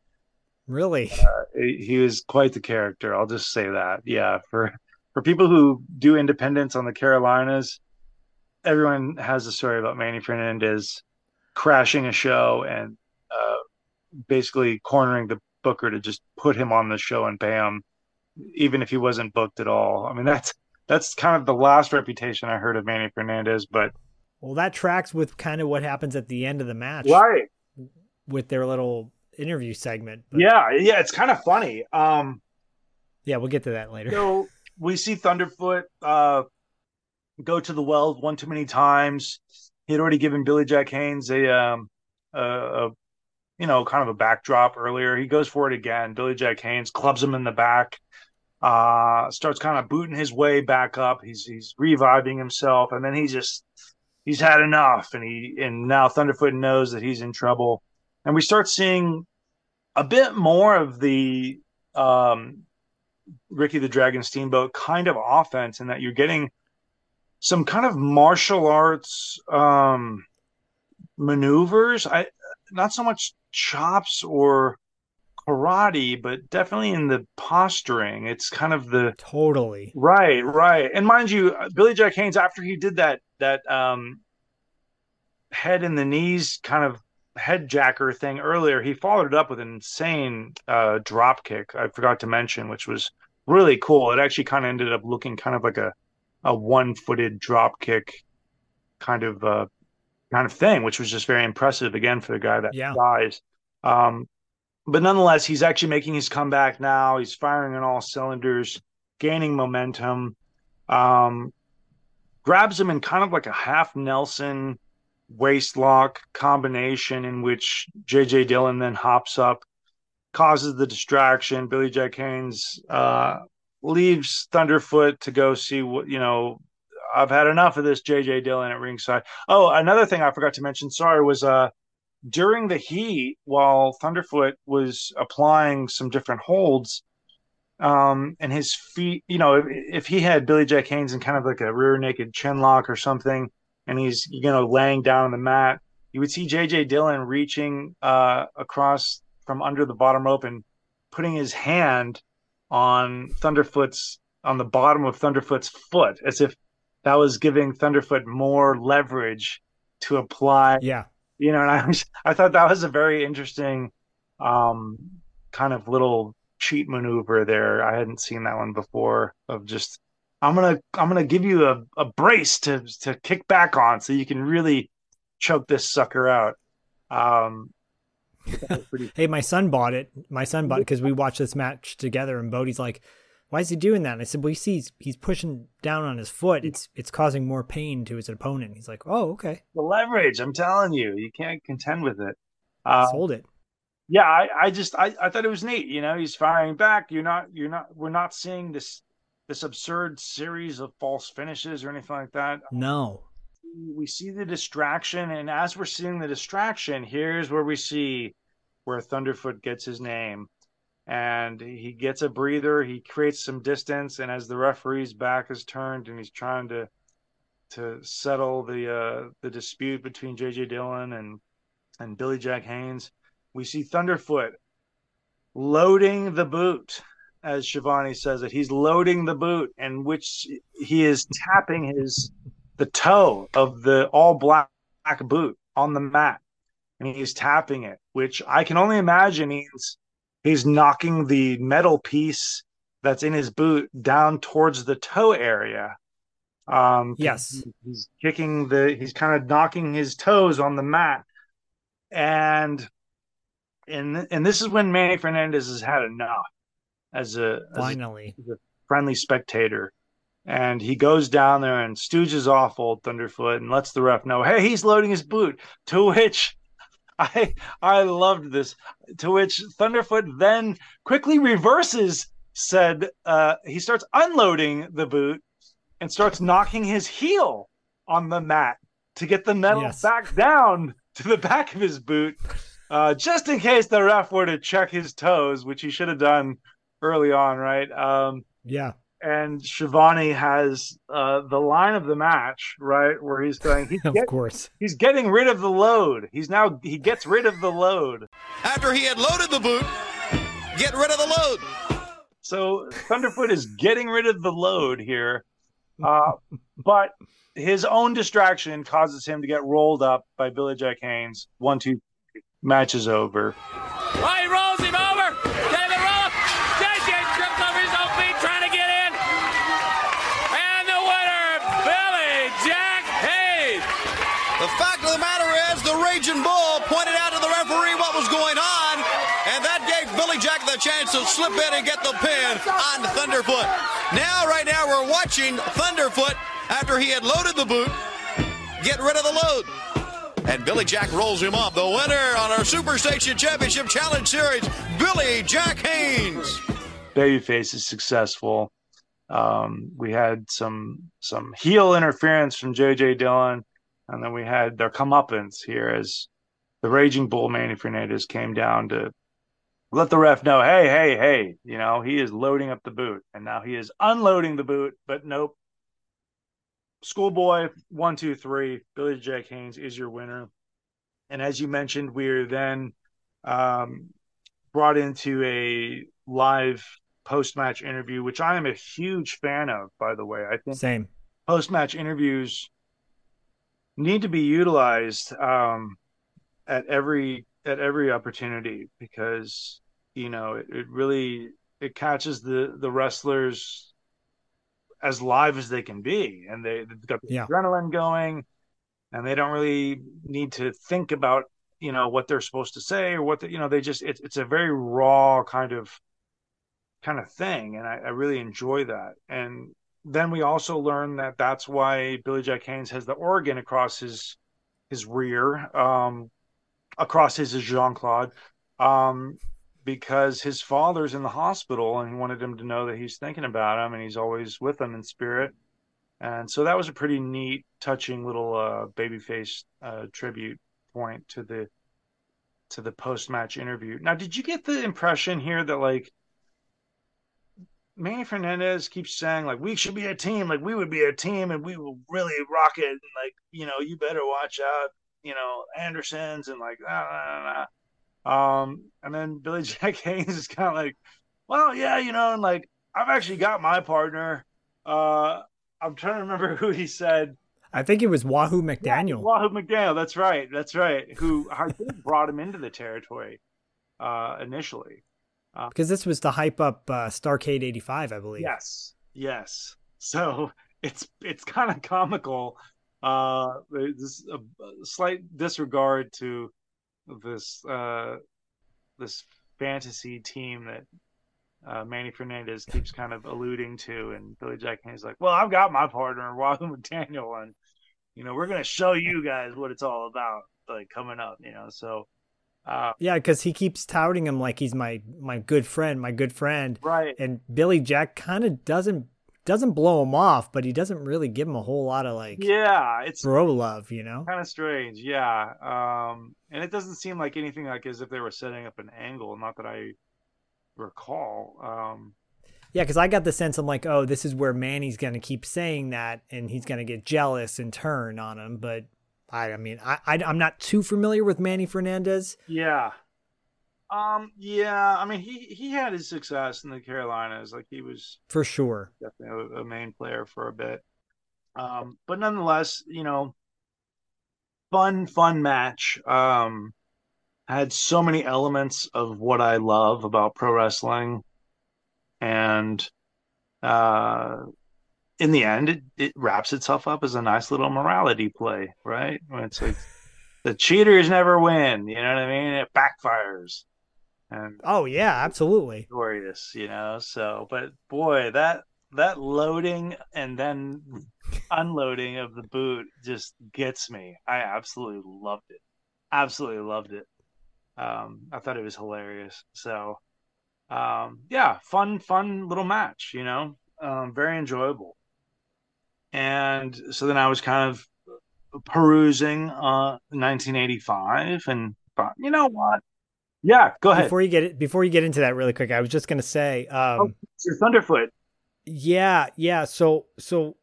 [SPEAKER 2] Really?
[SPEAKER 3] Uh, he was quite the character. I'll just say that. Yeah, for for people who do independence on the Carolinas, everyone has a story about Manny Fernandez crashing a show and uh, basically cornering the booker to just put him on the show and pay him, even if he wasn't booked at all. I mean, that's that's kind of the last reputation I heard of Manny Fernandez. But
[SPEAKER 2] well, that tracks with kind of what happens at the end of the match,
[SPEAKER 3] right?
[SPEAKER 2] With their little interview segment.
[SPEAKER 3] But... Yeah, yeah, it's kind of funny. Um,
[SPEAKER 2] yeah, we'll get to that later.
[SPEAKER 3] So we see Thunderfoot uh, go to the well one too many times. He had already given Billy Jack Haynes a, um, a, a, you know, kind of a backdrop earlier. He goes for it again. Billy Jack Haynes clubs him in the back. Uh, starts kind of booting his way back up. He's he's reviving himself, and then he just he's had enough, and he and now Thunderfoot knows that he's in trouble, and we start seeing a bit more of the um, Ricky the Dragon Steamboat kind of offense, in that you're getting some kind of martial arts um, maneuvers. I not so much chops or karate, but definitely in the posturing. It's kind of the
[SPEAKER 2] totally
[SPEAKER 3] right, right. And mind you, Billy Jack Haynes after he did that that um, head in the knees kind of head jacker thing earlier, he followed it up with an insane uh, drop kick. I forgot to mention, which was really cool. It actually kind of ended up looking kind of like a a one footed drop kick kind of uh, kind of thing, which was just very impressive again for the guy that
[SPEAKER 2] yeah.
[SPEAKER 3] dies. Um, but nonetheless, he's actually making his comeback now. He's firing on all cylinders, gaining momentum. Um, grabs him in kind of like a half Nelson waist lock combination in which JJ Dillon then hops up causes the distraction. Billy Jack Haynes uh, leaves Thunderfoot to go see what you know. I've had enough of this JJ Dillon at ringside. Oh, another thing I forgot to mention. Sorry, was uh during the heat while Thunderfoot was applying some different holds. Um, and his feet, you know, if, if he had Billy Jack Haynes in kind of like a rear naked chin lock or something, and he's you know laying down on the mat, you would see JJ Dillon reaching uh, across from under the bottom rope and putting his hand on Thunderfoot's on the bottom of Thunderfoot's foot, as if that was giving Thunderfoot more leverage to apply.
[SPEAKER 2] Yeah,
[SPEAKER 3] you know, and I was, I thought that was a very interesting, um, kind of little cheat maneuver there. I hadn't seen that one before. Of just, I'm gonna, I'm gonna give you a, a brace to to kick back on, so you can really choke this sucker out. Um,
[SPEAKER 2] pretty- hey, my son bought it. My son bought it because we watched this match together, and Bodie's like, "Why is he doing that?" And I said, "Well, he sees he's pushing down on his foot. It's it's causing more pain to his opponent." He's like, "Oh, okay."
[SPEAKER 3] The leverage, I'm telling you, you can't contend with it. Uh,
[SPEAKER 2] Sold it.
[SPEAKER 3] Yeah, I, I just I, I thought it was neat. You know, he's firing back. You're not you're not we're not seeing this this absurd series of false finishes or anything like that.
[SPEAKER 2] No
[SPEAKER 3] we see the distraction, and as we're seeing the distraction, here's where we see where Thunderfoot gets his name. And he gets a breather, he creates some distance, and as the referee's back is turned and he's trying to to settle the uh, the dispute between JJ Dillon and and Billy Jack Haynes, we see Thunderfoot loading the boot, as Schiavone says it. He's loading the boot, and which he is tapping his the toe of the all black boot on the mat and he's tapping it, which I can only imagine means he's knocking the metal piece that's in his boot down towards the toe area. Um,
[SPEAKER 2] yes,
[SPEAKER 3] he's kicking the, he's kind of knocking his toes on the mat, and and and this is when Manny Fernandez has had enough as a
[SPEAKER 2] finally
[SPEAKER 3] as a, as a friendly spectator and he goes down there and stooges off old Thunderfoot and lets the ref know, hey, he's loading his boot. To which I I loved this. To which Thunderfoot then quickly reverses said uh, he starts unloading the boot and starts knocking his heel on the mat to get the metal yes. back down to the back of his boot, uh, just in case the ref were to check his toes, which he should have done early on, right? Um,
[SPEAKER 2] yeah
[SPEAKER 3] and Schiavone has uh, the line of the match, right, where he's saying he's
[SPEAKER 2] of
[SPEAKER 3] get,
[SPEAKER 2] course
[SPEAKER 3] he's getting rid of the load. He's now he gets rid of the load
[SPEAKER 5] after he had loaded the boot. Get rid of the load.
[SPEAKER 3] So Thunderfoot is getting rid of the load here, uh, but his own distraction causes him to get rolled up by Billy Jack Haynes. One, two, three. match is over.
[SPEAKER 4] Right, rolls
[SPEAKER 5] To slip in and get the pin on Thunderfoot. Now, right now, we're watching Thunderfoot after he had loaded the boot get rid of the load. And Billy Jack rolls him up. The winner on our Superstation Championship Challenge Series, Billy Jack Haynes.
[SPEAKER 3] Babyface is successful. Um, we had some some heel interference from JJ Dillon. And then we had their comeuppance here as the Raging Bull Manny Fernandez came down to let the ref know, hey, hey, hey, you know, he is loading up the boot. And now he is unloading the boot, but nope. Schoolboy, one, two, three, Billy Jack Haynes is your winner. And as you mentioned, we're then um, brought into a live post match interview, which I am a huge fan of, by the way. I think
[SPEAKER 2] same
[SPEAKER 3] post match interviews need to be utilized um, at every at every opportunity because you know it, it really it catches the the wrestlers as live as they can be. And they, have got the yeah. adrenaline going and they don't really need to think about you know what they're supposed to say or what the, you know they just it's it's a very raw kind of kind of thing. And I, I really enjoy that. And then we also learn that that's why Billy Jack Haynes has the organ across his his rear, um, across his is Jean Claude, um, because his father's in the hospital and he wanted him to know that he's thinking about him and he's always with him in spirit. And so that was a pretty neat, touching little uh, babyface uh, tribute point to the to the post match interview. Now, did you get the impression here that like Manny Fernandez keeps saying like we should be a team, like we would be a team and we will really rock it, and like you know you better watch out, you know Andersons and like nah, nah, nah. um, and then Billy Jack Haynes is kind of like, well, yeah, you know, and like I've actually got my partner. Uh, I'm trying to remember who he said.
[SPEAKER 2] I think it was Wahoo McDaniel. Yeah,
[SPEAKER 3] Wahoo McDaniel, that's right, that's right. Who I think brought him into the territory uh, initially.
[SPEAKER 2] Uh, because this was to hype up uh, Starcade '85, I believe.
[SPEAKER 3] Yes, yes. So it's it's kind of comical. Uh, this a, slight disregard to this uh, this fantasy team that uh, Manny Fernandez keeps kind of alluding to, and Billy Jack Haynes like, "Well, I've got my partner, Wahoo McDaniel, and you know we're gonna show you guys what it's all about, like coming up, you know." So
[SPEAKER 2] uh, yeah, because he keeps touting him like he's my my good friend, my good friend.
[SPEAKER 3] Right.
[SPEAKER 2] And Billy Jack kind of doesn't doesn't blow him off, but he doesn't really give him a whole lot of like
[SPEAKER 3] yeah, it's
[SPEAKER 2] bro love, you know.
[SPEAKER 3] Kind of strange, yeah. Um, and it doesn't seem like anything like as if they were setting up an angle. Not that I recall. Um,
[SPEAKER 2] yeah, because I got the sense I'm like, oh, this is where Manny's going to keep saying that, and he's going to get jealous and turn on him. But I, I mean, I, I am not too familiar with Manny Fernandez.
[SPEAKER 3] Yeah. Um. Yeah. I mean, he he had his success in the Carolinas. Like he was
[SPEAKER 2] for sure
[SPEAKER 3] definitely a, a main player for a bit. Um. But nonetheless, you know, fun fun match. Um. Had so many elements of what I love about pro wrestling, and uh, in the end, it, it wraps itself up as a nice little morality play, right? When it's like the cheaters never win, you know what I mean? It backfires.
[SPEAKER 2] And oh yeah, absolutely
[SPEAKER 3] glorious, you know. So, but boy, that that loading and then unloading of the boot just gets me. I absolutely loved it. Absolutely loved it. Um, I thought it was hilarious. So, um, yeah, fun, fun little match. You know, um, very enjoyable. And so then I was kind of perusing uh 1985 and thought, you know what? Yeah, go ahead.
[SPEAKER 2] Before you get it, before you get into that really quick, I was just going to say um oh,
[SPEAKER 3] your Thunderfoot.
[SPEAKER 2] Yeah, yeah, so so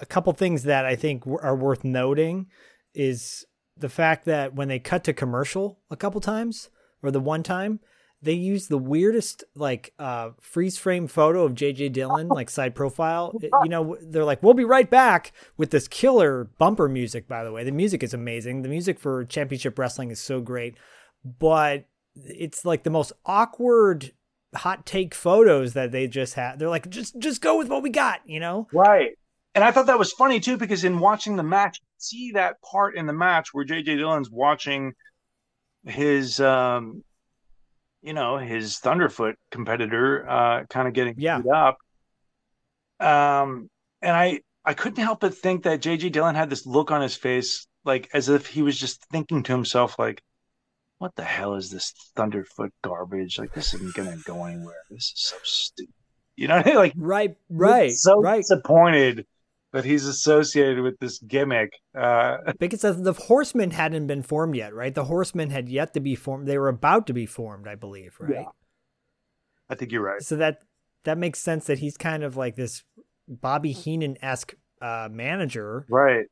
[SPEAKER 2] a couple things that I think are worth noting is the fact that when they cut to commercial a couple times or the one time, they use the weirdest like uh, freeze frame photo of JJ Dillon, like side profile. It, you know, they're like, "We'll be right back with this killer bumper music." By the way, the music is amazing. The music for Championship Wrestling is so great, but it's like the most awkward hot take photos that they just had. They're like, "Just just go with what we got," you know?
[SPEAKER 3] Right. And I thought that was funny too because in watching the match, see that part in the match where JJ Dillon's watching his um you know his Thunderfoot competitor uh, kind of getting
[SPEAKER 2] yeah.
[SPEAKER 3] beat up. Um, and I I couldn't help but think that JJ Dillon had this look on his face, like as if he was just thinking to himself, like, "What the hell is this Thunderfoot garbage? Like this isn't gonna go anywhere. This is so stupid." You know, like
[SPEAKER 2] right, right,
[SPEAKER 3] so
[SPEAKER 2] right.
[SPEAKER 3] disappointed that he's associated with this gimmick. Uh,
[SPEAKER 2] because the Horsemen hadn't been formed yet, right? The Horsemen had yet to be formed. They were about to be formed, I believe, right? Yeah.
[SPEAKER 3] I think you're right.
[SPEAKER 2] So that that makes sense that he's kind of like this Bobby Heenan esque uh, manager,
[SPEAKER 3] right?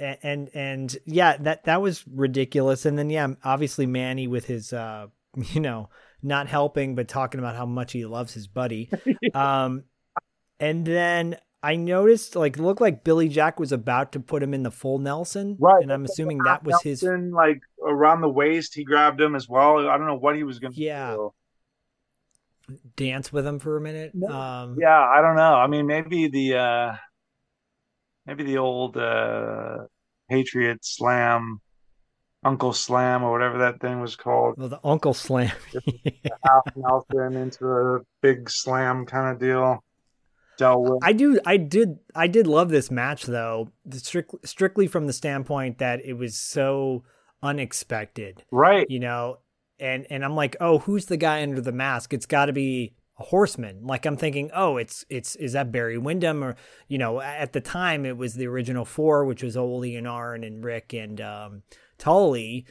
[SPEAKER 2] And, and and yeah, that that was ridiculous. And then yeah, obviously Manny with his uh, you know not helping but talking about how much he loves his buddy. um, and then I noticed like looked like Billy Jack was about to put him in the full Nelson,
[SPEAKER 3] right?
[SPEAKER 2] And I'm assuming that was his
[SPEAKER 3] like around the waist. He grabbed him as well. I don't know what he was going to
[SPEAKER 2] yeah.
[SPEAKER 3] do.
[SPEAKER 2] Dance with him for a minute.
[SPEAKER 3] Um, yeah, I don't know. I mean, maybe the uh maybe the old uh Patriot Slam, Uncle Slam, or whatever that thing was called.
[SPEAKER 2] Well, the Uncle Slam,
[SPEAKER 3] half Nelson into a big slam kind of deal.
[SPEAKER 2] I do. I did. I did love this match though, strictly strictly from the standpoint that it was so unexpected.
[SPEAKER 3] Right.
[SPEAKER 2] You know, and and I'm like, oh, who's the guy under the mask? It's got to be horseman. Like I'm thinking, oh, it's it's is that Barry Windham or you know at the time it was the original four, which was Ole and Arn and Rick and um, Tully,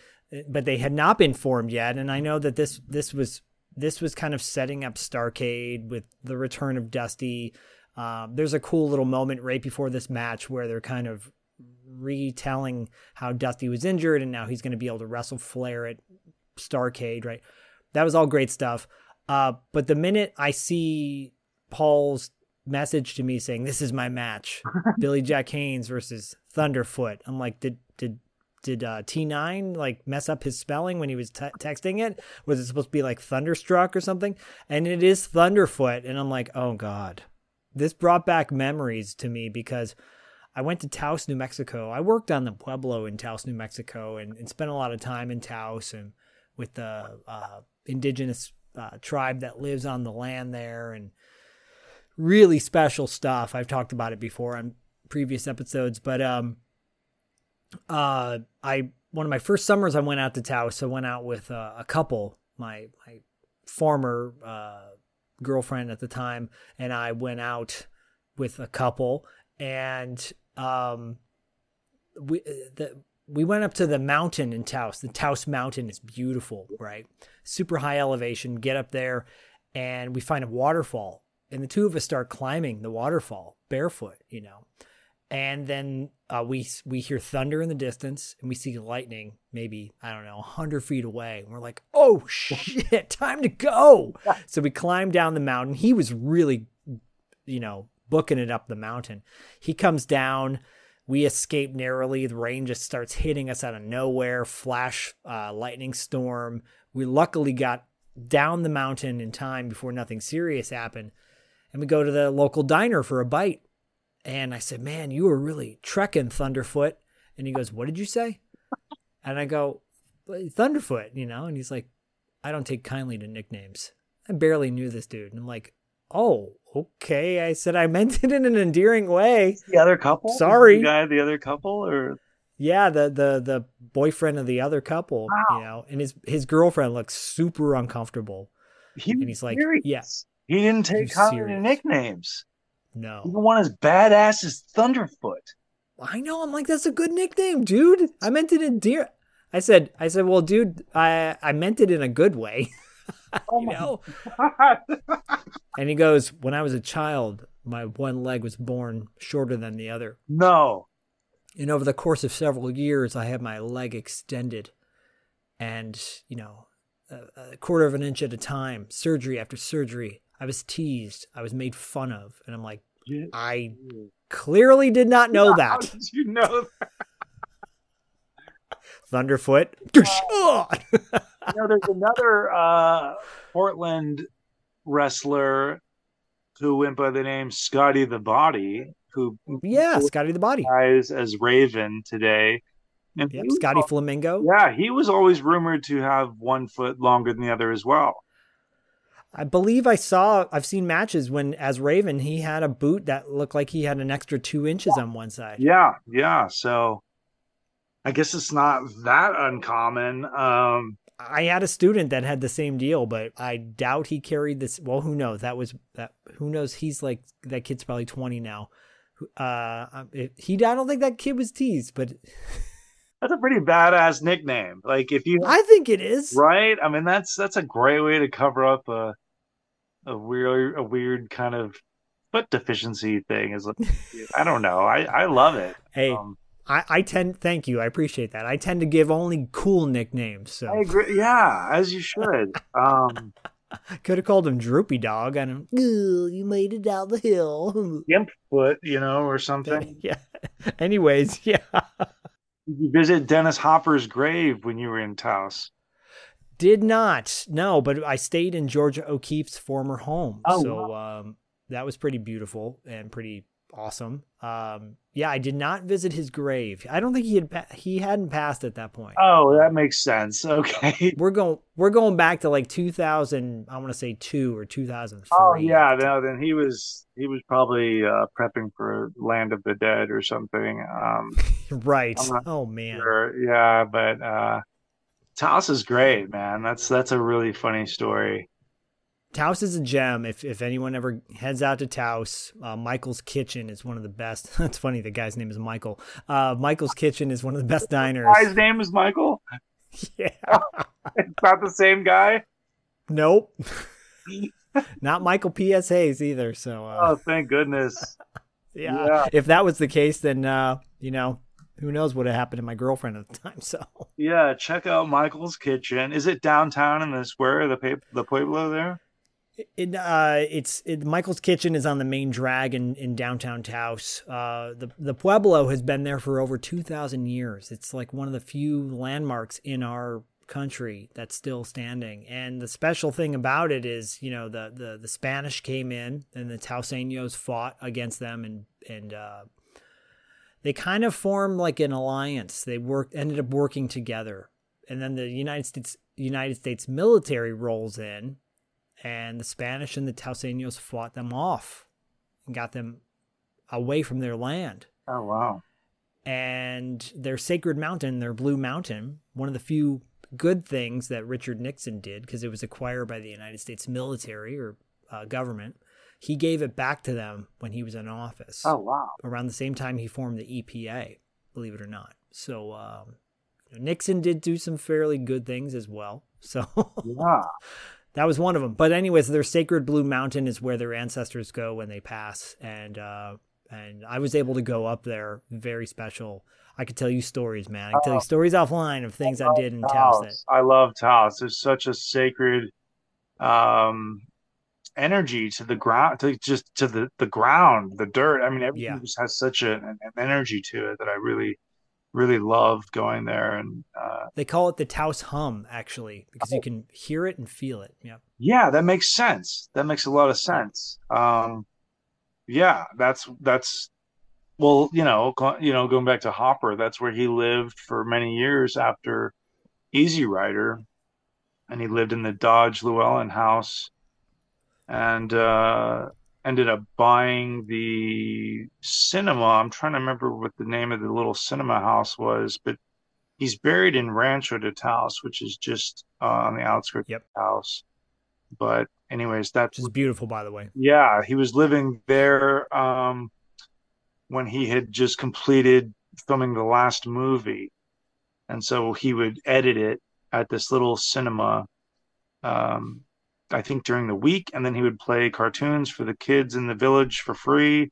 [SPEAKER 2] but they had not been formed yet. And I know that this this was this was kind of setting up Starcade with the return of Dusty. Um, there's a cool little moment right before this match where they're kind of retelling how Dusty was injured and now he's going to be able to wrestle Flair at Starcade, right? That was all great stuff. Uh, but the minute I see Paul's message to me saying, "This is my match, Billy Jack Haynes versus Thunderfoot," I'm like, did did did uh, T9 like mess up his spelling when he was t- texting it? Was it supposed to be like Thunderstruck or something? And it is Thunderfoot, and I'm like, oh god, this brought back memories to me because I went to Taos, New Mexico. I worked on the Pueblo in Taos, New Mexico, and, and spent a lot of time in Taos and with the uh, indigenous uh, tribe that lives on the land there, and really special stuff. I've talked about it before on previous episodes, but um, uh, I one of my first summers I went out to Taos. I went out with uh, a couple, my my former uh, girlfriend at the time, and I went out with a couple, and um, we uh, the we went up to the mountain in Taos. The Taos Mountain is beautiful, right? Super high elevation. Get up there, and we find a waterfall, and the two of us start climbing the waterfall barefoot, you know. And then uh, we we hear thunder in the distance, and we see lightning, maybe I don't know, hundred feet away. And we're like, "Oh shit, time to go!" so we climb down the mountain. He was really, you know, booking it up the mountain. He comes down. We escape narrowly. The rain just starts hitting us out of nowhere. Flash, uh, lightning storm. We luckily got down the mountain in time before nothing serious happened. And we go to the local diner for a bite. And I said, Man, you were really trekking, Thunderfoot. And he goes, What did you say? And I go, Thunderfoot, you know? And he's like, I don't take kindly to nicknames. I barely knew this dude. And I'm like, Oh, okay. I said I meant it in an endearing way.
[SPEAKER 3] The other couple?
[SPEAKER 2] Sorry.
[SPEAKER 3] The guy, the other couple, or
[SPEAKER 2] yeah, the the the boyfriend of the other couple, wow. you know, and his his girlfriend looks super uncomfortable.
[SPEAKER 3] He
[SPEAKER 2] and he's like,
[SPEAKER 3] serious.
[SPEAKER 2] yes,
[SPEAKER 3] he didn't take common nicknames.
[SPEAKER 2] No,
[SPEAKER 3] even one as badass as Thunderfoot.
[SPEAKER 2] I know. I'm like, that's a good nickname, dude. I meant it in dear. I said, I said, well, dude, I I meant it in a good way.
[SPEAKER 3] Oh
[SPEAKER 2] you know? and he goes, When I was a child, my one leg was born shorter than the other.
[SPEAKER 3] No.
[SPEAKER 2] And over the course of several years, I had my leg extended and, you know, a, a quarter of an inch at a time, surgery after surgery. I was teased. I was made fun of. And I'm like, I clearly did not know that. How
[SPEAKER 3] did you know that?
[SPEAKER 2] Thunderfoot.
[SPEAKER 3] Uh, you know, there's another uh, Portland wrestler who went by the name Scotty the Body, who
[SPEAKER 2] yeah, Scotty the Body
[SPEAKER 3] guys as Raven today.
[SPEAKER 2] And yep, Scotty was, Flamingo.
[SPEAKER 3] Yeah, he was always rumored to have one foot longer than the other as well.
[SPEAKER 2] I believe I saw I've seen matches when as Raven he had a boot that looked like he had an extra two inches yeah. on one side.
[SPEAKER 3] Yeah, yeah. So I guess it's not that uncommon. Um,
[SPEAKER 2] I had a student that had the same deal, but I doubt he carried this. Well, who knows? That was that. Who knows? He's like that kid's probably twenty now. Uh, um, he I don't think that kid was teased, but
[SPEAKER 3] that's a pretty badass nickname. Like if you,
[SPEAKER 2] I think it is
[SPEAKER 3] right. I mean, that's that's a great way to cover up a a weird a weird kind of foot deficiency thing. Is like, I don't know. I I love it.
[SPEAKER 2] Hey. Um, I, I tend thank you. I appreciate that. I tend to give only cool nicknames. So
[SPEAKER 3] I agree. Yeah, as you should. Um
[SPEAKER 2] could have called him Droopy Dog. I don't. You made it down the hill.
[SPEAKER 3] Gimp Foot, you know, or something.
[SPEAKER 2] yeah. Anyways, yeah.
[SPEAKER 3] Did you visit Dennis Hopper's grave when you were in Taos?
[SPEAKER 2] Did not. No, but I stayed in Georgia O'Keeffe's former home. Oh, so wow. um, that was pretty beautiful and pretty awesome. Um, yeah, I did not visit his grave. I don't think he had he hadn't passed at that point.
[SPEAKER 3] Oh, that makes sense. Okay,
[SPEAKER 2] we're going we're going back to like 2000. I want to say two or 2003.
[SPEAKER 3] Oh yeah, no, then he was he was probably uh, prepping for Land of the Dead or something. Um,
[SPEAKER 2] right. Oh man.
[SPEAKER 3] Sure. Yeah, but uh, Taos is great, man. That's that's a really funny story.
[SPEAKER 2] Taos is a gem. If if anyone ever heads out to Taos, uh, Michael's Kitchen is one of the best. That's funny. The guy's name is Michael. Uh, Michael's Kitchen is one of the best diners.
[SPEAKER 3] His name is Michael.
[SPEAKER 2] Yeah.
[SPEAKER 3] It's not the same guy.
[SPEAKER 2] Nope. Not Michael P.S. Hayes either. So, uh,
[SPEAKER 3] Oh, thank goodness.
[SPEAKER 2] yeah.
[SPEAKER 3] yeah.
[SPEAKER 2] If that was the case, then, uh, you know, who knows what happened to my girlfriend at the time. So,
[SPEAKER 3] Yeah, check out Michael's Kitchen. Is it downtown in the square, the the Pueblo there?
[SPEAKER 2] It, uh, it's it, Michael's Kitchen is on the main drag in, in downtown Taos. Uh, the the Pueblo has been there for over two thousand years. It's like one of the few landmarks in our country that's still standing. And the special thing about it is, you know, the the the Spanish came in and the Taoseños fought against them and and uh, they kind of formed like an alliance. They worked ended up working together. And then the United States United States military rolls in and the Spanish and the Taoseños fought them off and got them away from their land.
[SPEAKER 3] Oh wow.
[SPEAKER 2] And their sacred mountain, their Blue Mountain, one of the few good things that Richard Nixon did because it was acquired by the United States military or uh, government. He gave it back to them when he was in office
[SPEAKER 3] Oh wow.
[SPEAKER 2] around the same time he formed the EPA, believe it or not. So um, Nixon did do some fairly good things as well. So
[SPEAKER 3] Yeah.
[SPEAKER 2] That was one of them. But anyways, their sacred blue mountain is where their ancestors go when they pass, and uh, and I was able to go up there. Very special. I could tell you stories, man. I could tell you stories offline of things I did in Taos.
[SPEAKER 3] Taos. I love Taos. There's such a sacred um energy to the ground to just to the the ground, the dirt. I mean everything
[SPEAKER 2] Yeah.
[SPEAKER 3] just has such a, an energy to it that I really really loved going there and uh
[SPEAKER 2] they call it the Taos hum, actually, because you can hear it and feel it. Yeah.
[SPEAKER 3] yeah, that makes sense. That makes a lot of sense. Um yeah, that's that's well, you know, you know, going back to Hopper, that's where he lived for many years after Easy Rider, and he lived in the Dodge Llewellyn house, and uh, ended up buying the cinema. I'm trying to remember what the name of the little cinema house was, but he's buried in Rancho de Taos, which is just uh, on the outskirts
[SPEAKER 2] Yep.
[SPEAKER 3] of Taos. But anyways, that's
[SPEAKER 2] is beautiful, by the way.
[SPEAKER 3] yeah, he was living there um, when he had just completed filming the last movie, and so he would edit it at this little cinema. Um, I think during the week, and then he would play cartoons for the kids in the village for free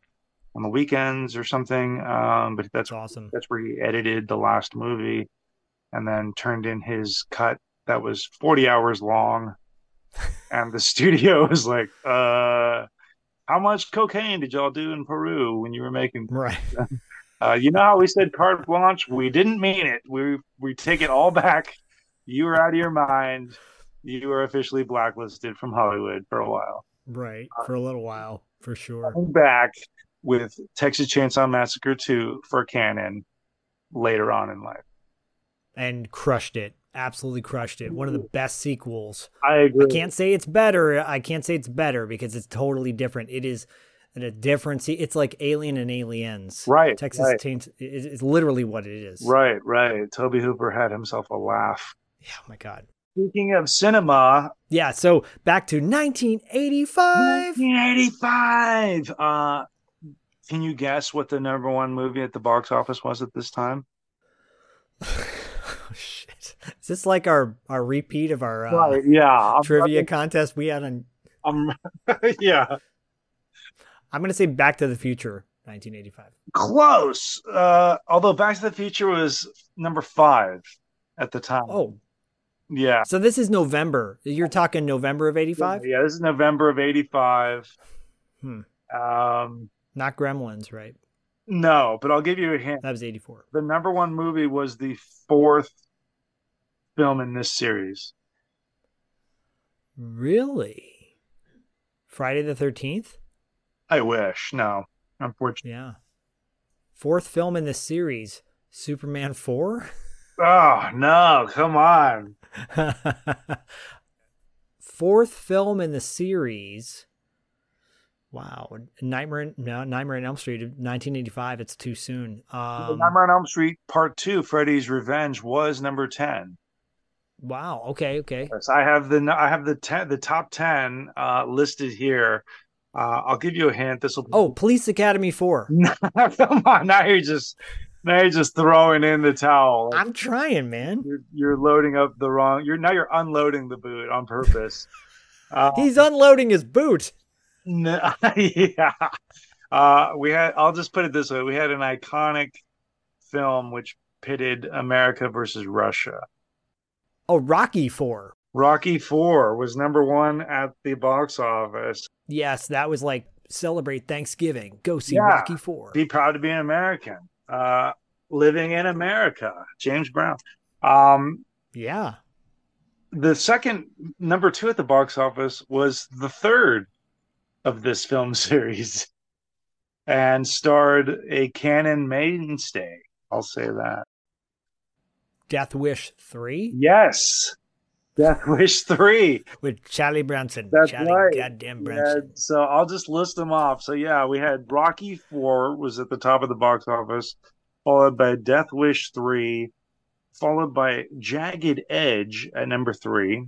[SPEAKER 3] on the weekends or something. Um, but that's
[SPEAKER 2] That's awesome.
[SPEAKER 3] that's where he edited the last movie, and then turned in his cut that was 40 hours long. And the studio was like, uh, how much cocaine did y'all do in Peru when you were making?
[SPEAKER 2] Right.
[SPEAKER 3] Uh, you know how we said carte blanche? We didn't mean it. We we take it all back. You were out of your mind. You were officially blacklisted from Hollywood for a while.
[SPEAKER 2] Right. Uh, for a little while, for sure.
[SPEAKER 3] Coming back with Texas Chainsaw Massacre 2 for Cannon later on in life.
[SPEAKER 2] And crushed it. Absolutely crushed it. One of the best sequels.
[SPEAKER 3] I agree.
[SPEAKER 2] I can't say it's better. I can't say it's better because it's totally different. It is a different. See, it's like Alien and Aliens.
[SPEAKER 3] Right,
[SPEAKER 2] Texas
[SPEAKER 3] right.
[SPEAKER 2] Chains is literally what it is.
[SPEAKER 3] Right, right. Tobe Hooper had himself a laugh.
[SPEAKER 2] Yeah. Oh my god.
[SPEAKER 3] Speaking of cinema,
[SPEAKER 2] Yeah. So back to 1985.
[SPEAKER 3] 1985. Uh, can you guess what the number one movie at the box office was at this time?
[SPEAKER 2] Oh shit. Is this like our our repeat of our uh,
[SPEAKER 3] yeah. I'm,
[SPEAKER 2] trivia contest we had on?
[SPEAKER 3] I'm, yeah.
[SPEAKER 2] I'm gonna say Back to the Future, 1985.
[SPEAKER 3] Close. Uh, although Back to the Future was number five at the time.
[SPEAKER 2] Oh,
[SPEAKER 3] yeah.
[SPEAKER 2] so this is November. You're talking November of 85,
[SPEAKER 3] Yeah, this is November of 85.
[SPEAKER 2] Hmm.
[SPEAKER 3] Um,
[SPEAKER 2] not Gremlins, right?
[SPEAKER 3] no, but I'll give you a hint.
[SPEAKER 2] That was 84.
[SPEAKER 3] The number one movie was the fourth film in this series.
[SPEAKER 2] Really? Friday the 13th?
[SPEAKER 3] I wish. No, unfortunately.
[SPEAKER 2] Yeah. Fourth film in the series, Superman 4?
[SPEAKER 3] Oh no! Come on.
[SPEAKER 2] Fourth film in the series. Wow. Nightmare no, Nightmare on Elm Street 1985, it's too soon. Um
[SPEAKER 3] Nightmare on Elm Street Part Two: Freddy's Revenge was number ten.
[SPEAKER 2] Wow. Okay. Okay.
[SPEAKER 3] Yes, I have the I have the ten, the top ten uh, listed here. Uh, I'll give you a hint. This will.
[SPEAKER 2] Oh, Police Academy Four.
[SPEAKER 3] come on! Now you're just now you're just throwing in the towel.
[SPEAKER 2] I'm trying, man.
[SPEAKER 3] You're, you're loading up the wrong. You're now you're unloading the boot on purpose. Uh,
[SPEAKER 2] He's unloading his boot.
[SPEAKER 3] n- yeah. Uh, we had. I'll just put it this way: we had an iconic film which pitted America versus Russia.
[SPEAKER 2] Oh, Rocky Four.
[SPEAKER 3] Rocky Four was number one at the box office.
[SPEAKER 2] Yes, that was like celebrate Thanksgiving. Go see
[SPEAKER 3] Yeah.
[SPEAKER 2] Rocky Four.
[SPEAKER 3] Be proud to be an American. Uh, living in America. James Brown. Um,
[SPEAKER 2] Yeah.
[SPEAKER 3] the second number two at the box office was the third of this film series and starred a Cannon mainstay. I'll say that.
[SPEAKER 2] Death Wish Three
[SPEAKER 3] Yes. Death Wish 3.
[SPEAKER 2] with Charlie Bronson.
[SPEAKER 3] That's
[SPEAKER 2] Charlie
[SPEAKER 3] right.
[SPEAKER 2] Goddamn
[SPEAKER 3] Yeah,
[SPEAKER 2] Bronson.
[SPEAKER 3] so I'll just list them off. So yeah, we had Rocky 4 was at the top of the box office, followed by Death Wish 3, followed by Jagged Edge at number 3.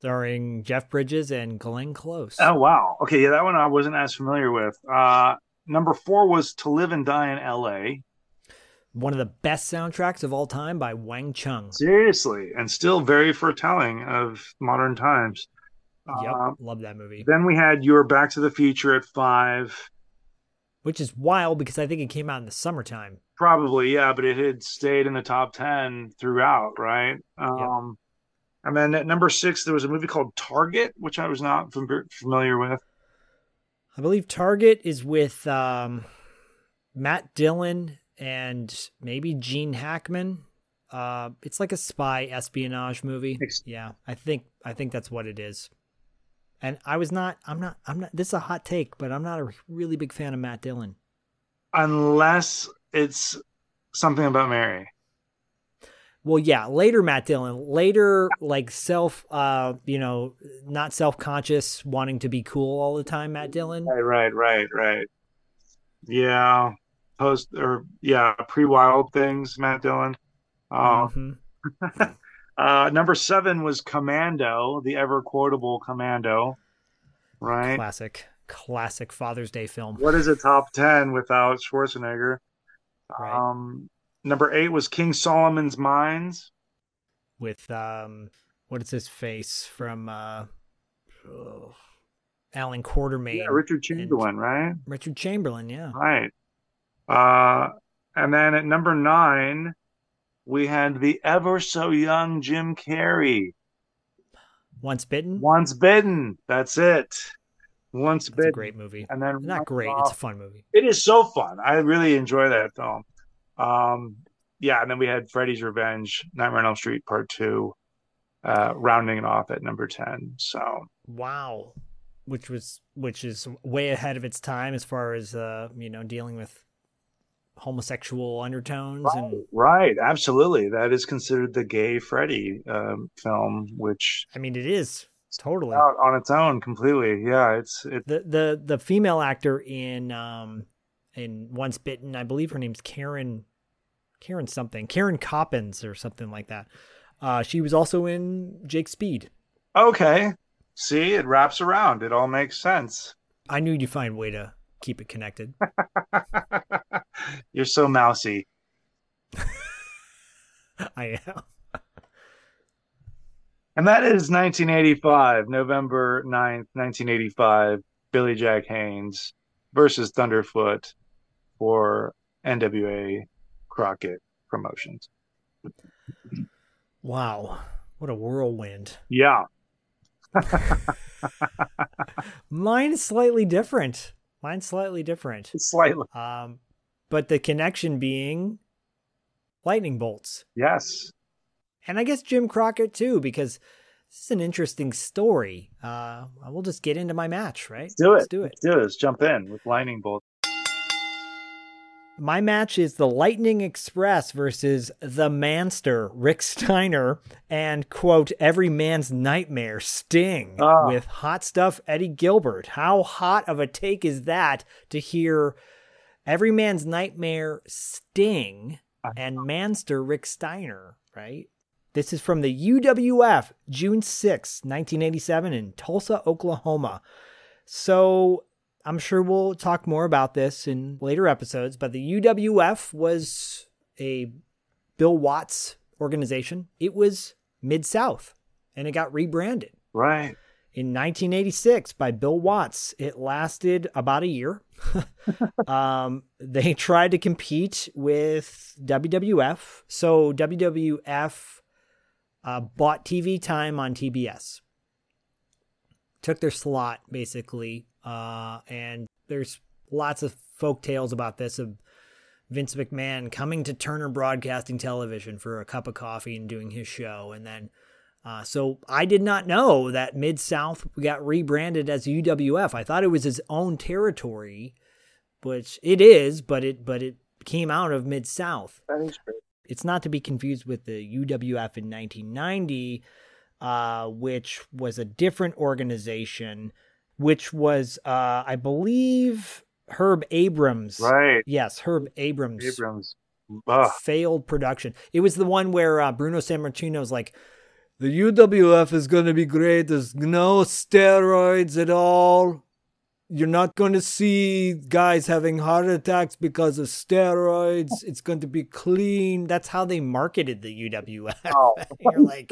[SPEAKER 2] Starring Jeff Bridges and Glenn Close.
[SPEAKER 3] Oh wow. Okay, yeah, that one I wasn't as familiar with. Uh number 4 was To Live and Die in LA.
[SPEAKER 2] One of the best soundtracks of all time by Wang Chung.
[SPEAKER 3] Seriously, and still very foretelling of modern times.
[SPEAKER 2] Yep.
[SPEAKER 3] Um,
[SPEAKER 2] Love that movie.
[SPEAKER 3] then we had Your Back to the Future at 5.
[SPEAKER 2] Which is wild because I think it came out in the summertime.
[SPEAKER 3] Probably, yeah, but it had stayed in the top 10 throughout, right? Um, And then at number six, there was a movie called Target, which I was not fam- familiar with.
[SPEAKER 2] I believe Target is with um, Matt Dillon and maybe Gene Hackman. Uh, it's like a spy espionage movie. Yeah, I think I think that's what it is. And I was not. I'm not. I'm not. This is a hot take, but I'm not a really big fan of Matt Dillon.
[SPEAKER 3] Unless it's something about Mary.
[SPEAKER 2] Well, yeah, later Matt Dillon, later like self, uh, you know, not self conscious, wanting to be cool all the time. Matt Dillon.
[SPEAKER 3] Right, right, right, right. Yeah. Post or, yeah, pre wild things, Matt Dillon. Um,
[SPEAKER 2] Mhm.
[SPEAKER 3] uh, number seven was Commando, the ever quotable Commando. Right.
[SPEAKER 2] Classic, classic Father's Day film.
[SPEAKER 3] What is a top 10 without Schwarzenegger?
[SPEAKER 2] Right.
[SPEAKER 3] Um, number eight was King Solomon's Mines.
[SPEAKER 2] with um what is his face from uh oh, Allan Quatermain.
[SPEAKER 3] Yeah, Richard Chamberlain, right?
[SPEAKER 2] Richard Chamberlain, yeah.
[SPEAKER 3] Right. Uh, and then at number nine, we had the ever so young Jim Carrey.
[SPEAKER 2] Once bitten.
[SPEAKER 3] Once Bitten. That's it. Once
[SPEAKER 2] That's
[SPEAKER 3] Bitten.
[SPEAKER 2] a great movie.
[SPEAKER 3] And then
[SPEAKER 2] Not great,
[SPEAKER 3] uh,
[SPEAKER 2] it's a fun movie.
[SPEAKER 3] It is so fun. I really enjoy that film. Um, yeah, and then we had Freddy's Revenge, Nightmare on Elm Street Part Two, uh, rounding it off at number ten. So
[SPEAKER 2] Wow. Which was which is way ahead of its time as far as uh, you know, dealing with homosexual undertones and
[SPEAKER 3] right, absolutely, that is considered the gay Freddy um, film, which
[SPEAKER 2] I mean it is totally.
[SPEAKER 3] out on its own completely. Yeah, it's it.
[SPEAKER 2] the the the female actor in um in Once Bitten, I believe her name's Karen Karen something. Karen Kopins or something like that. Uh she was also in Jake Speed.
[SPEAKER 3] Okay, see, it wraps around. It all makes sense.
[SPEAKER 2] I knew you'd find a way to keep it connected.
[SPEAKER 3] You're so mousy.
[SPEAKER 2] I am.
[SPEAKER 3] And that is 1985, November 9th, 1985, Billy Jack Haynes versus Thunderfoot for NWA Crockett Promotions.
[SPEAKER 2] Wow. What a whirlwind.
[SPEAKER 3] Yeah.
[SPEAKER 2] Mine is slightly different. Mine's slightly different.
[SPEAKER 3] Slightly.
[SPEAKER 2] Um but the connection being lightning bolts.
[SPEAKER 3] Yes.
[SPEAKER 2] and I guess Jim Crockett too, because this is an interesting story. Uh, we'll just get into my match, right?
[SPEAKER 3] Let's do it.
[SPEAKER 2] Let's do it.
[SPEAKER 3] Let's do it. Let's jump in with Lightning bolts.
[SPEAKER 2] My match is the Lightning Express versus the Manster, Rick Steiner, and quote, every man's nightmare, Sting,
[SPEAKER 3] Ah.
[SPEAKER 2] with hot stuff, Eddie Gilbert. How hot of a take is that to hear every man's nightmare, Sting, and Manster, Rick Steiner, right? This is from the UWF, June 6, 1987, in Tulsa, Oklahoma. So I'm sure we'll talk more about this in later episodes, but the UWF was a Bill Watts organization. It was Mid South and it got rebranded.
[SPEAKER 3] Right.
[SPEAKER 2] In 1986 by Bill Watts. It lasted about a year. um, they tried to compete with WWF. So WWF uh, bought TV time on TBS. Took their slot, basically. Uh, and there's lots of folk tales about this of Vince McMahon coming to Turner Broadcasting Television for a cup of coffee and doing his show. And then, uh, so I did not know that Mid South got rebranded as UWF. I thought it was its own territory, which it is, but it but it came out of Mid South.
[SPEAKER 3] That is great.
[SPEAKER 2] It's not to be confused with the UWF in 1990, uh, which was a different organization, which was, uh, I believe, Herb Abrams.
[SPEAKER 3] Right.
[SPEAKER 2] Yes, Herb Abrams.
[SPEAKER 3] Abrams. Ugh.
[SPEAKER 2] Failed production. It was the one where uh, Bruno Sammartino's like, the UWF is going to be great. There's no steroids at all. You're not going to see guys having heart attacks because of steroids. It's going to be clean. That's how they marketed the UWF.
[SPEAKER 3] Oh.
[SPEAKER 2] You're like,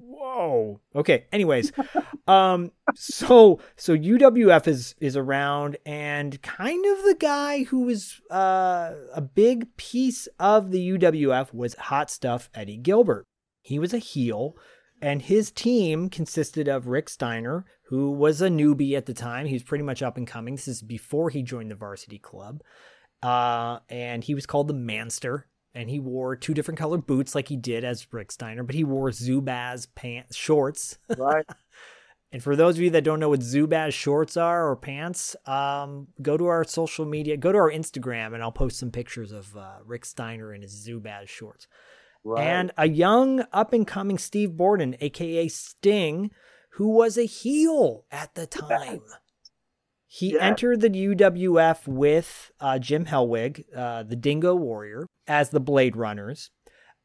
[SPEAKER 2] whoa. Okay. Anyways, um, so so UWF is is around, and kind of the guy who was uh, a big piece of the UWF was Hot Stuff Eddie Gilbert. He was a heel, and his team consisted of Rick Steiner, who was a newbie at the time. He was pretty much up and coming. This is before he joined the varsity club. Uh, and he was called the Manster. And he wore two different colored boots like he did as Rick Steiner, but he wore Zubaz pants shorts.
[SPEAKER 3] Right.
[SPEAKER 2] And for those of you that don't know what Zubaz shorts are or pants, um, go to our social media, go to our Instagram, and I'll post some pictures of uh, Rick Steiner in his Zubaz shorts.
[SPEAKER 3] Right.
[SPEAKER 2] And a young up and coming Steve Borden, aka Sting, who was a heel at the time. He
[SPEAKER 3] Yes.
[SPEAKER 2] entered the UWF with uh, Jim Hellwig, uh, the Dingo Warrior, as the Blade Runners.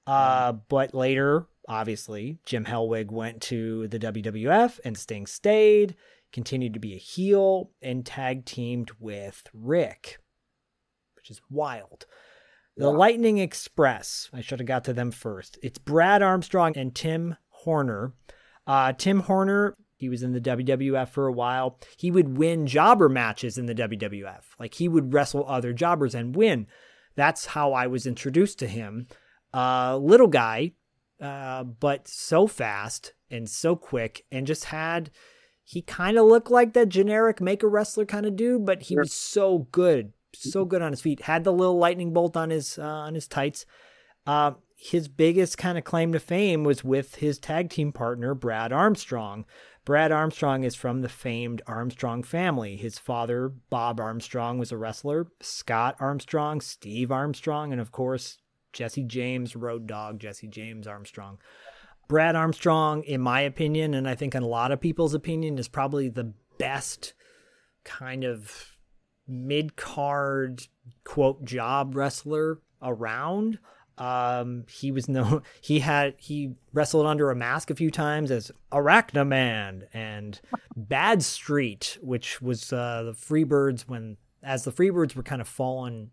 [SPEAKER 2] Uh, but later, obviously, Jim Hellwig went to the WWF and Sting stayed, continued to be a heel, and tag teamed with Rick, which is wild. The
[SPEAKER 3] Yeah.
[SPEAKER 2] Lightning Express, I should have got to them first. It's Brad Armstrong and Tim Horner. Uh, Tim Horner, he was in the WWF for a while. He would win jobber matches in the WWF. Like he would wrestle other jobbers and win. That's how I was introduced to him. Uh, little guy, uh, but so fast and so quick, and just had. He kind of looked like that generic make a wrestler kind of dude, but he was so good, so good on his feet. Had the little lightning bolt on his uh, on his tights. Uh, his biggest kind of claim to fame was with his tag team partner Brad Armstrong. Brad Armstrong is from the famed Armstrong family. His father, Bob Armstrong, was a wrestler. Scott Armstrong, Steve Armstrong, and of course Jesse James, Road Dog, Jesse James Armstrong. Brad Armstrong, in my opinion, and I think in a lot of people's opinion, is probably the best kind of mid card quote job wrestler around. Um, he was no, he had he wrestled under a mask a few times as Arachnaman and Bad Street, which was uh, the Freebirds when as the Freebirds were kind of falling,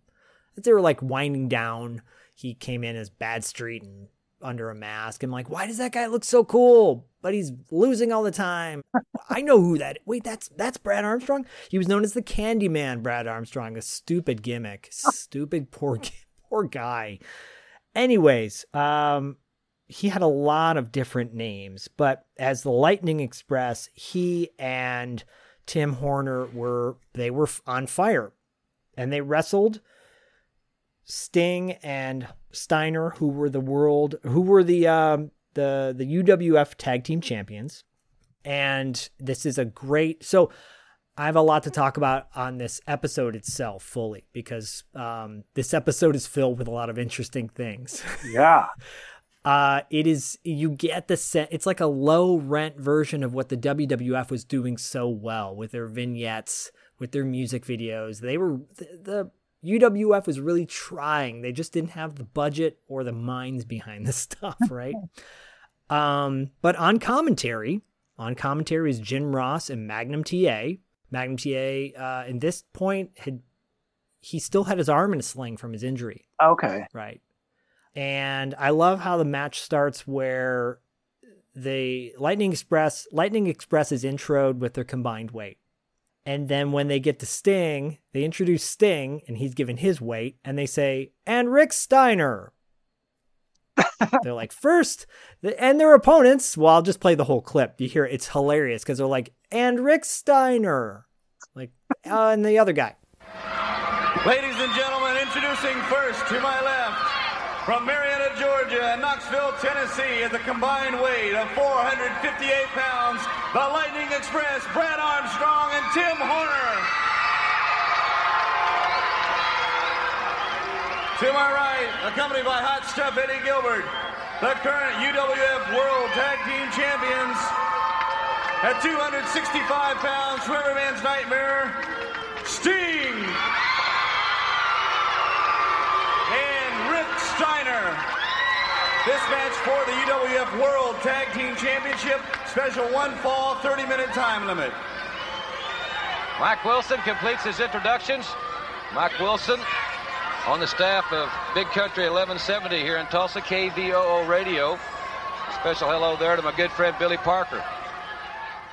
[SPEAKER 2] they were like winding down. He came in as Bad Street and under a mask. I'm like, why does that guy look so cool? But he's losing all the time. I know who that. Wait, that's that's Brad Armstrong. He was known as the Candyman. Brad Armstrong, a stupid gimmick, stupid poor poor guy. Anyways, um, he had a lot of different names, but as the Lightning Express, he and Tim Horner were they were on fire, and they wrestled. Sting and Steiner, who were the world, who were the um, the the UWF Tag Team Champions, and this is a great. So, I have a lot to talk about on this episode itself fully because um, this episode is filled with a lot of interesting things.
[SPEAKER 3] Yeah.
[SPEAKER 2] Uh, it is you get the set. It's like a low rent version of what the WWF was doing so well with their vignettes, with their music videos. They were the, the UWF was really trying. They just didn't have the budget or the minds behind the stuff, right? um, but on commentary, on commentary is Jim Ross and Magnum TA. Magnum TA, uh, in this point, had he still had his arm in a sling from his injury.
[SPEAKER 3] Okay.
[SPEAKER 2] Right. And I love how the match starts where the Lightning Express Lightning Express is introed with their combined weight. And then when they get to Sting, they introduce Sting and he's given his weight and they say, and Rick Steiner. they're like, first, and their opponents, well, I'll just play the whole clip. You hear it, it's hilarious because they're like, and Rick Steiner. Like, uh, and the other guy.
[SPEAKER 6] Ladies and gentlemen, introducing first to my left, from Marietta, Georgia, and Knoxville, Tennessee, at the combined weight of 458 pounds, the Lightning Express, Brad Armstrong and Tim Horner. To my right, accompanied by Hot Stuff Eddie Gilbert, the current UWF World Tag Team Champions. At 265 pounds, Every Man's Nightmare, Sting. This match for the UWF World Tag Team Championship, special one fall, 30 minute time limit.
[SPEAKER 7] Mike Wilson completes his introductions. Mike Wilson on the staff of Big Country 1170 here in Tulsa, KVOO Radio. Special hello there to my good friend Billy Parker.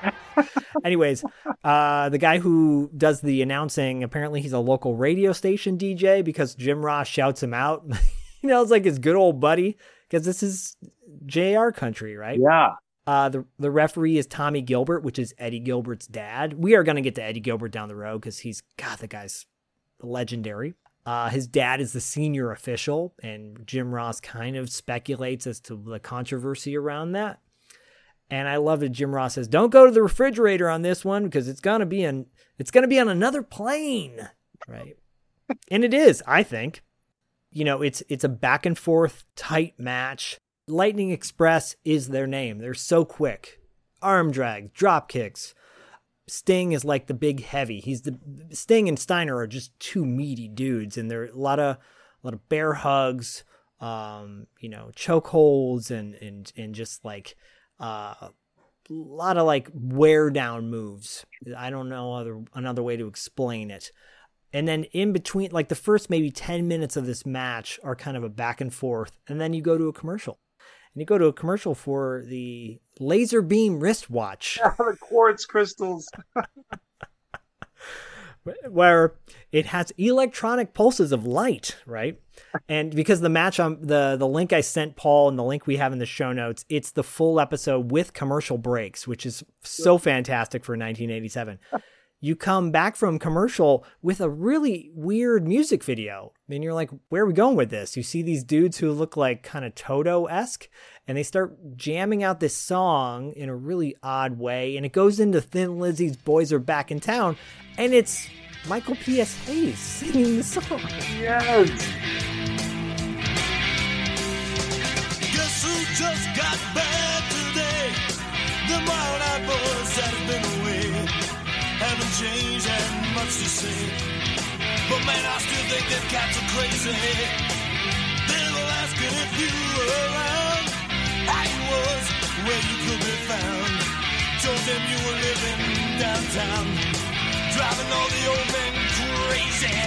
[SPEAKER 2] Anyways, uh, the guy who does the announcing, apparently he's a local radio station DJ because Jim Ross shouts him out. you know, it's like his good old buddy because this is JR country, right?
[SPEAKER 3] Yeah.
[SPEAKER 2] Uh, the the referee is Tommy Gilbert, which is Eddie Gilbert's dad. We are going to get to Eddie Gilbert down the road because he's God, the guy's legendary. Uh, his dad is the senior official, and Jim Ross kind of speculates as to the controversy around that. And I love that Jim Ross says, "Don't go to the refrigerator on this one because it's gonna be in it's gonna be on another plane, right?" and it is, I think you know, it's it's a back and forth tight match. Lightning Express is their name. They're so quick. Arm drag, drop kicks. Sting is like the big heavy. He's the Sting and Steiner are just two meaty dudes, and there are a lot of a lot of bear hugs, um, you know, choke holds, and and and just like uh, a lot of like wear down moves. I don't know other another way to explain it. And then in between, like the first maybe 10 minutes of this match are kind of a back and forth. And then you go to a commercial. And you go to a commercial for the laser beam wristwatch.
[SPEAKER 3] Yeah, the quartz crystals.
[SPEAKER 2] where it has electronic pulses of light, right? And because the match on the the link I sent Paul and the link we have in the show notes, it's the full episode with commercial breaks, which is so fantastic for 1987 you come back from commercial with a really weird music video. And you're like, where are we going with this? You see these dudes who look like kind of Toto esque, and they start jamming out this song in a really odd way. And it goes into Thin Lizzy's Boys Are Back in Town, and it's Michael P.S. Hayes singing the song.
[SPEAKER 3] Yes.
[SPEAKER 8] Guess who just got back today? The Mild Boys that have been away haven't changed and much to say. But man, I still think that cats are crazy. They were asking if you were around, was, where you could be found. Told them you were living downtown, driving all the old men crazy.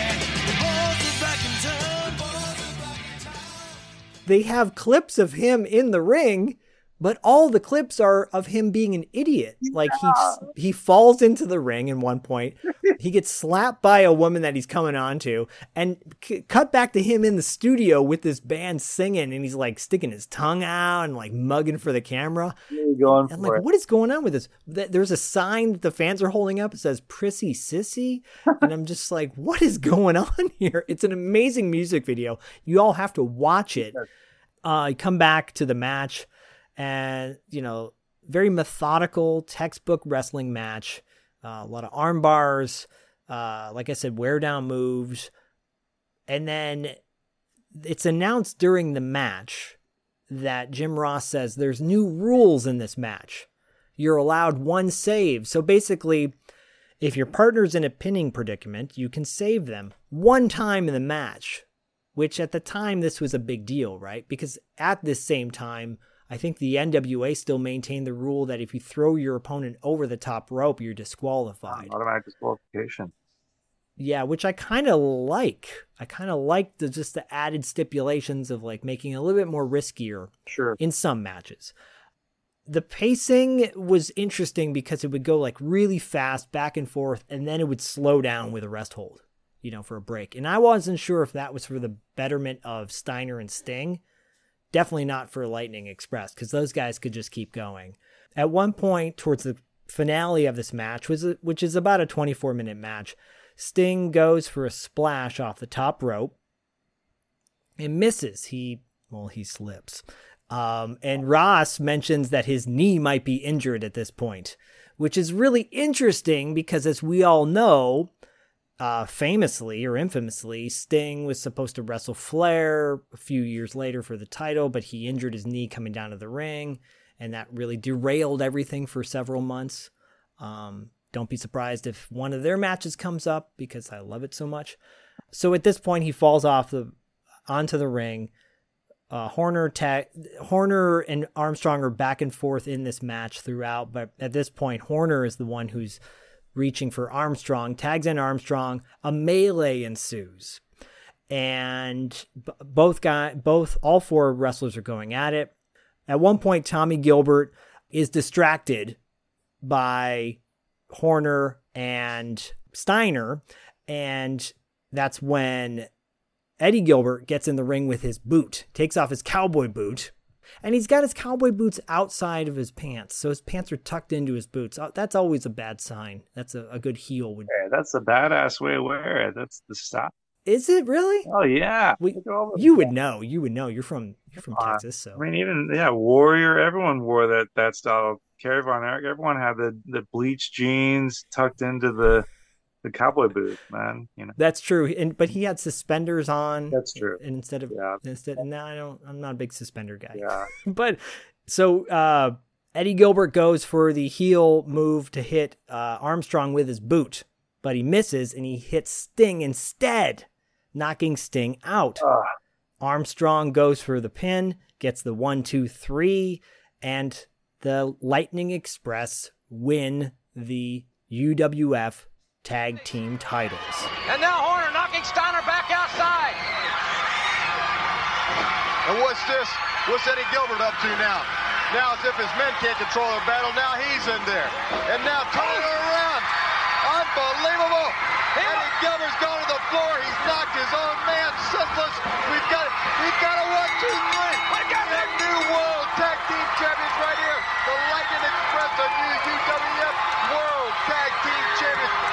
[SPEAKER 2] They have clips of him in the ring but all the clips are of him being an idiot. Like he he falls into the ring in one point. he gets slapped by a woman that he's coming on to, and c- cut back to him in the studio with this band singing, and he's like sticking his tongue out and like mugging for the camera.
[SPEAKER 3] Going
[SPEAKER 2] and like,
[SPEAKER 3] it.
[SPEAKER 2] what is going on with this? There's a sign that the fans are holding up. It says "Prissy Sissy," and I'm just like, what is going on here? It's an amazing music video. You all have to watch it. Uh, come back to the match and you know very methodical textbook wrestling match uh, a lot of arm bars uh, like i said wear down moves. And then it's announced during the match that jim ross says there's new rules in this match. You're allowed one save. So basically If your partner's in a pinning predicament, you can save them one time in the match, which at the time this was a big deal, right? Because at this same time, I think the NWA still maintained the rule that if you throw your opponent over the top rope, you're disqualified.
[SPEAKER 3] Automatic disqualification.
[SPEAKER 2] Yeah, which I kind of like. I kind of like the just the added stipulations of like making it a little bit more riskier
[SPEAKER 3] Sure.
[SPEAKER 2] in some matches. The pacing was interesting because it would go like really fast back and forth and then it would slow down with a rest hold, you know, for a break. And I wasn't sure if that was for the betterment of Steiner and Sting. Definitely not for Lightning Express because those guys could just keep going. At one point towards the finale of this match was which is about a 24 minute match, Sting goes for a splash off the top rope and misses. He well, he slips. Um, and Ross mentions that his knee might be injured at this point, which is really interesting because, as we all know, uh, famously or infamously, Sting was supposed to wrestle Flair a few years later for the title, but he injured his knee coming down to the ring, and that really derailed everything for several months. Um, don't be surprised if one of their matches comes up because I love it so much. So at this point, he falls off the onto the ring. Uh, Horner tag Horner and Armstrong are back and forth in this match throughout, but at this point, Horner is the one who's reaching for Armstrong, tags in Armstrong. A melee ensues, and b- both guy, both all four wrestlers are going at it. At one point, Tommy Gilbert is distracted by Horner and Steiner, and that's when Eddie Gilbert gets in the ring with his boot, takes off his cowboy boot, and he's got his cowboy boots outside of his pants. So his pants are tucked into his boots. Uh, That's always a bad sign. That's a, a good heel would.
[SPEAKER 3] Yeah, that's a badass way to wear it. That's the style.
[SPEAKER 2] Is it really?
[SPEAKER 3] Oh yeah.
[SPEAKER 2] We, you would know. You would know. You're from you're from
[SPEAKER 3] Uh,
[SPEAKER 2] Texas, so
[SPEAKER 3] I mean, even yeah, Warrior. Everyone wore that that style. Kerry Von Erich. Everyone had the the bleached jeans tucked into the the cowboy boot. Man, you know.
[SPEAKER 2] that's true. And but he had suspenders on.
[SPEAKER 3] That's true.
[SPEAKER 2] And instead of
[SPEAKER 3] Yeah.
[SPEAKER 2] instead, now I don't. I'm not a big suspender guy.
[SPEAKER 3] Yeah.
[SPEAKER 2] but so uh, Eddie Gilbert goes for the heel move to hit uh, Armstrong with his boot, but he misses and he hits Sting instead, knocking Sting out.
[SPEAKER 3] Ugh.
[SPEAKER 2] Armstrong goes for the pin, gets the one, two, three, and the Lightning Express win the UWF Tag Team titles.
[SPEAKER 7] And now Horner knocking Steiner back outside.
[SPEAKER 9] And what's this? What's Eddie Gilbert up to now? Now, as if his men can't control the battle, now he's in there. And now turning it around. Unbelievable. Eddie Gilbert's gone to the floor. He's knocked his own man senseless. We've got we've got a one, two, three. We got the new world tag team champions right here. The Lightning Express, the new UWF World Tag Team Champions.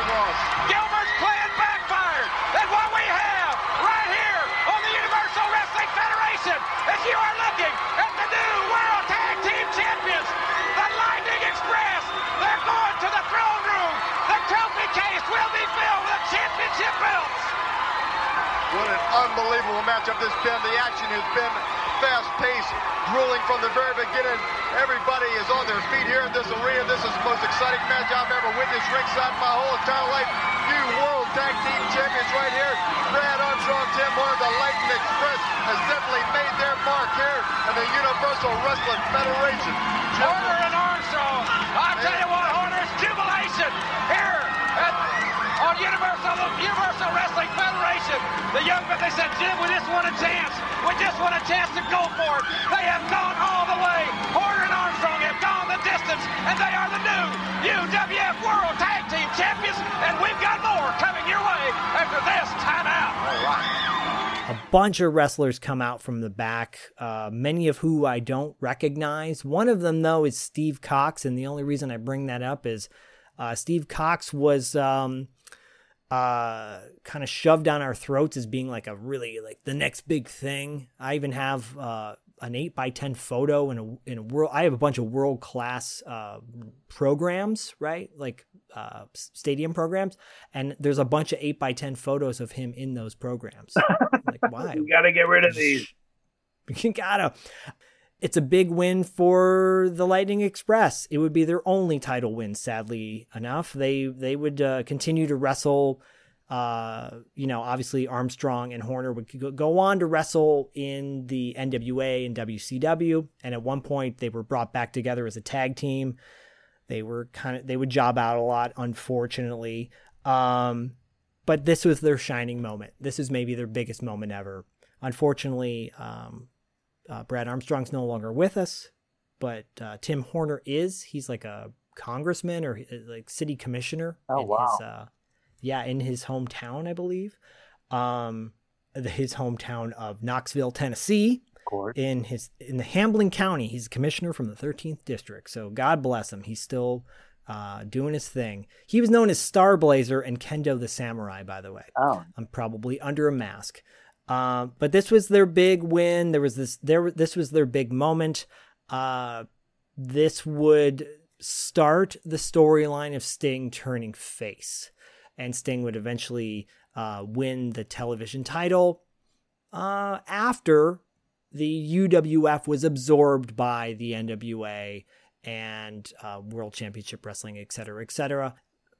[SPEAKER 9] Jim Ross.
[SPEAKER 7] Gilbert's plan backfired. And what we have right here on the Universal Wrestling Federation is you are looking at the new World Tag Team Champions, the Lightning Express. They're going to the throne room. The trophy case will be filled with championship belts.
[SPEAKER 9] What an unbelievable matchup this has been. The action has been fast-paced, grueling from the very beginning. Everybody is on their feet here in this arena. This is the most exciting match I've ever witnessed ringside in my whole entire life. New World Tag Team Champions right here. Brad Armstrong, Tim Horner, the Lightning Express has definitely made their mark here in the Universal Wrestling Federation.
[SPEAKER 7] Horner and Armstrong. I'll tell you what, Horner's jubilation here Universal, Universal Wrestling Federation. The young men, they said, Jim, we just want a chance. We just want a chance to go for it. They have gone all the way. Horner and Armstrong have gone the distance, and they are the new UWF World Tag Team Champions, and we've got more coming your way after this timeout. All right.
[SPEAKER 2] a bunch of wrestlers come out from the back, uh, many of who I don't recognize. One of them, though, is Steve Cox, and the only reason I bring that up is uh, Steve Cox was um, uh, kind of shoved down our throats as being like a really like the next big thing. I even have uh, an eight by ten photo in a in a world. I have a bunch of world class uh, programs, right? Like uh, stadium programs, and there's a bunch of eight by ten photos of him in those programs. like why?
[SPEAKER 3] You got to get rid of these.
[SPEAKER 2] You gotta. It's a big win for the Lightning Express. It would be their only title win, sadly enough. They they would uh, continue to wrestle. Uh, you know, obviously Armstrong and Horner would go on to wrestle in the NWA and WCW, and at one point they were brought back together as a tag team. They were kind of they would job out a lot, unfortunately. Um, but this was their shining moment. This is maybe their biggest moment ever. Unfortunately, um, uh, Brad Armstrong's no longer with us, but uh, Tim Horner is. He's like a congressman or uh, like city commissioner.
[SPEAKER 3] Oh,
[SPEAKER 2] in
[SPEAKER 3] wow.
[SPEAKER 2] His, uh, yeah, in his hometown, I believe. Um, his hometown of Knoxville, Tennessee.
[SPEAKER 3] Of course.
[SPEAKER 2] In his in the Hamblen County, he's a commissioner from the 13th district. So God bless him. He's still uh, doing his thing. He was known as Starblazer and Kendo the Samurai, by the way.
[SPEAKER 3] Oh.
[SPEAKER 2] I'm probably under a mask. Uh, but this was their big win. There was this there this was their big moment. Uh, this would start the storyline of Sting turning face, and Sting would eventually uh, win the television title uh, after the UWF was absorbed by the NWA and uh, World Championship Wrestling, et cetera, et cetera.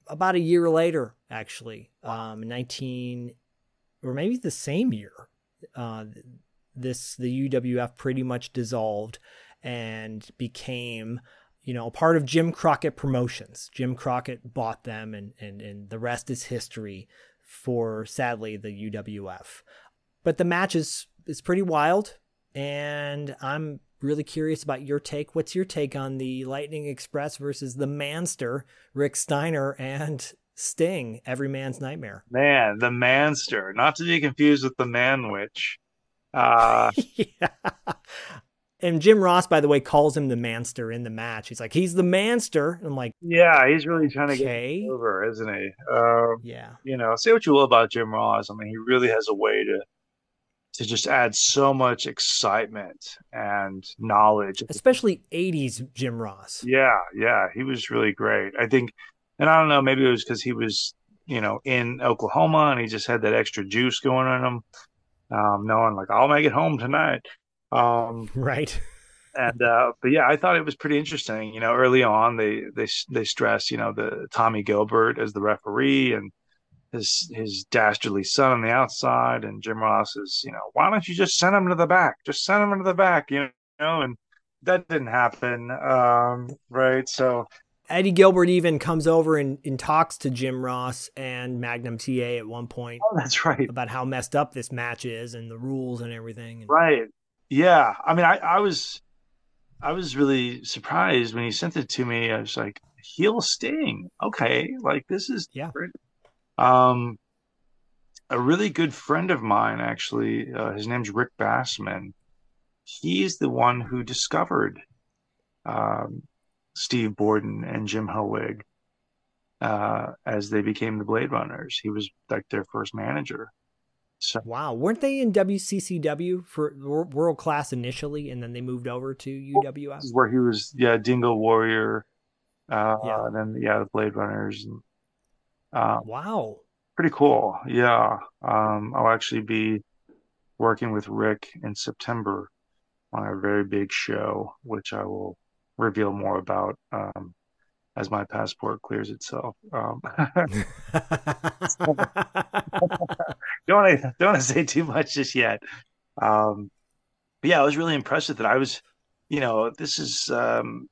[SPEAKER 2] About a year later, actually, um, 19 or maybe the same year, uh, this the UWF pretty much dissolved and became, you know, part of Jim Crockett Promotions. Jim Crockett bought them, and and and the rest is history for sadly the UWF. But the match is is pretty wild, and I'm really curious about your take. What's your take on the Lightning Express versus the Manster, Rick Steiner and Sting, Every Man's Nightmare?
[SPEAKER 3] Man, the Manster, not to be confused with the Man-Witch. Uh,
[SPEAKER 2] yeah. And Jim Ross, by the way, calls him the Manster in the match. He's like, he's the Manster. I'm like,
[SPEAKER 3] yeah, he's really trying to
[SPEAKER 2] okay.
[SPEAKER 3] get over, isn't he? Um,
[SPEAKER 2] yeah.
[SPEAKER 3] You know, say what you will about Jim Ross. I mean, he really has a way to to just add so much excitement and knowledge.
[SPEAKER 2] Especially 80s Jim Ross.
[SPEAKER 3] Yeah, yeah, he was really great. I think, and I don't know, maybe it was because he was, you know, in Oklahoma and he just had that extra juice going on him, um, knowing like I'll make it home tonight. Um,
[SPEAKER 2] right.
[SPEAKER 3] and uh, but yeah, I thought it was pretty interesting. You know, early on they they they stress, you know, the Tommy Gilbert as the referee and his his dastardly son on the outside, and Jim Ross is, you know, why don't you just send him to the back? Just send him to the back, you know, and that didn't happen, um, right? So
[SPEAKER 2] Eddie Gilbert even comes over and, and talks to Jim Ross and Magnum TA at one point.
[SPEAKER 3] Oh, that's right.
[SPEAKER 2] About how messed up this match is and the rules and everything.
[SPEAKER 3] Right. Yeah. I mean, I, I was, I was really surprised when he sent it to me. I was like, heel Sting. Okay. Like this is
[SPEAKER 2] yeah.
[SPEAKER 3] Great. Um, a really good friend of mine, actually, uh, his name's Rick Bassman. He's the one who discovered um, Steve Borden and Jim Hellwig uh, as they became the Blade Runners. He was like their first manager. So,
[SPEAKER 2] wow, weren't they in WCCW for World Class initially, and then they moved over to UWF?
[SPEAKER 3] where he was, yeah, Dingo Warrior, uh, yeah. and then yeah, the Blade Runners, and
[SPEAKER 2] uh, wow.
[SPEAKER 3] Pretty cool. Yeah. Um, I'll actually be working with Rick in September on a very big show, which I will reveal more about um, as my passport clears itself. Um, don't want to don't want to say too much just yet. Um, but yeah, I was really impressed with it. I was, you know, this is. Um,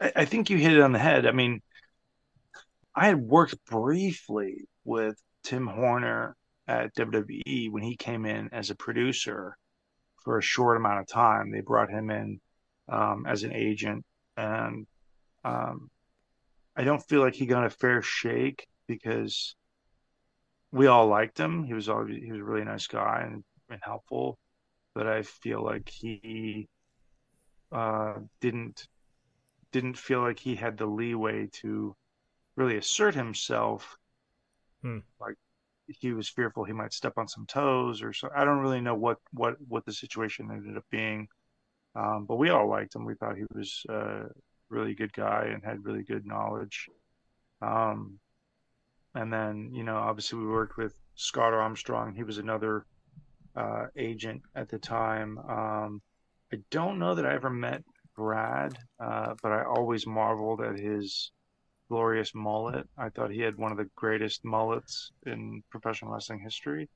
[SPEAKER 3] I, I think you hit it on the head. I mean, I had worked briefly with Tim Horner at WWE when he came in as a producer for a short amount of time. They brought him in um, as an agent, and um, I don't feel like he got a fair shake because we all liked him. He was always he was a really nice guy and, and helpful, but I feel like he uh, didn't didn't feel like he had the leeway to really assert himself.
[SPEAKER 2] Hmm.
[SPEAKER 3] Like he was fearful he might step on some toes or so. I don't really know what what what the situation ended up being, um, but we all liked him. We thought he was a really good guy and had really good knowledge. Um, and then you know, obviously, we worked with Scott Armstrong. He was another uh, agent at the time. Um, I don't know that I ever met Brad, uh, but I always marveled at his glorious mullet. I thought he had one of the greatest mullets in professional wrestling history.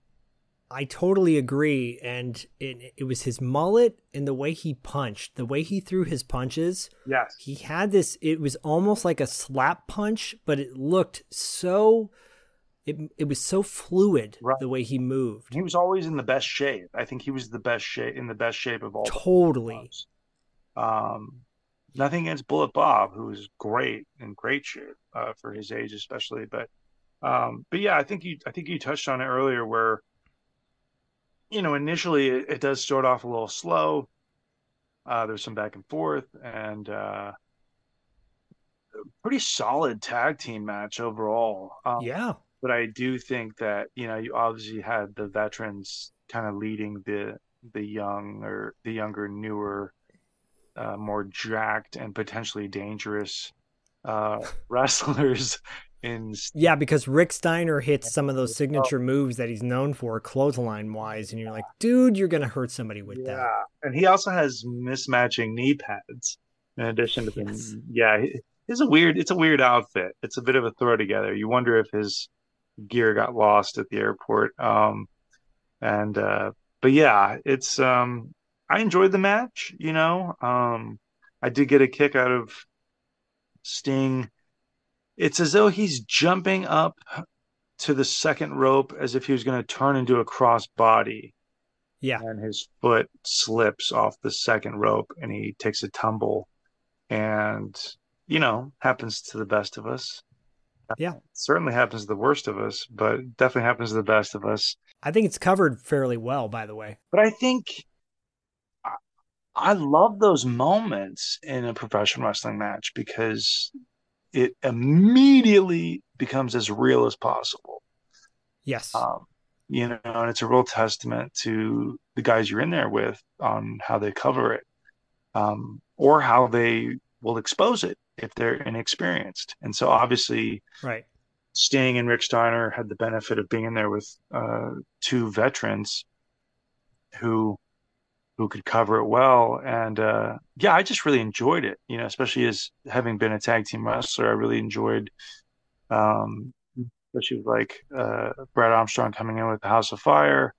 [SPEAKER 2] I totally agree. And it, it was his mullet and the way he punched, the way he threw his punches.
[SPEAKER 3] Yes.
[SPEAKER 2] He had this, it was almost like a slap punch, but it looked so, it, it was so fluid
[SPEAKER 3] Right.
[SPEAKER 2] the way he moved.
[SPEAKER 3] He was always in the best shape. I think he was the best shape in the best shape of all.
[SPEAKER 2] Totally.
[SPEAKER 3] Um, nothing against Bullet Bob, who is great in great shape uh, for his age, especially. But, um, but yeah, I think you, I think you touched on it earlier, where, you know, initially it, it does start off a little slow. Uh, there's some back and forth, and uh, pretty solid tag team match overall. Um,
[SPEAKER 2] Yeah.
[SPEAKER 3] but I do think that you know you obviously had the veterans kind of leading the the young or the younger, newer, uh, more jacked and potentially dangerous uh, wrestlers in
[SPEAKER 2] Yeah, because Rick Steiner hits some of those signature moves that he's known for, clothesline wise, and you're like, dude, you're gonna hurt somebody with that.
[SPEAKER 3] yeah, and he also has mismatching knee pads in addition to the
[SPEAKER 2] Yes.
[SPEAKER 3] yeah. It's a weird. It's a weird outfit. It's a bit of a throw together. You wonder if his gear got lost at the airport. Um, and uh, but yeah, it's um, I enjoyed the match. You know, um, I did get a kick out of Sting. It's as though he's jumping up to the second rope as if he was going to turn into a cross body
[SPEAKER 2] Yeah.
[SPEAKER 3] and his foot slips off the second rope and he takes a tumble and you know happens to the best of us
[SPEAKER 2] Yeah.
[SPEAKER 3] certainly happens to the worst of us but definitely happens to the best of us
[SPEAKER 2] I think it's covered fairly well, by the way.
[SPEAKER 3] but i think I- i love those moments in a professional wrestling match because it immediately becomes as real as possible
[SPEAKER 2] Yes.
[SPEAKER 3] um, you know, and it's a real testament to the guys you're in there with on how they cover it, um, or how they will expose it if they're inexperienced. And so, obviously,
[SPEAKER 2] right.
[SPEAKER 3] Sting and Rick Steiner had the benefit of being in there with uh, two veterans who who could cover it well. And uh, yeah, I just really enjoyed it. You know, especially as having been a tag team wrestler, I really enjoyed. Um, especially with like uh, Brad Armstrong coming in with the House of Fire.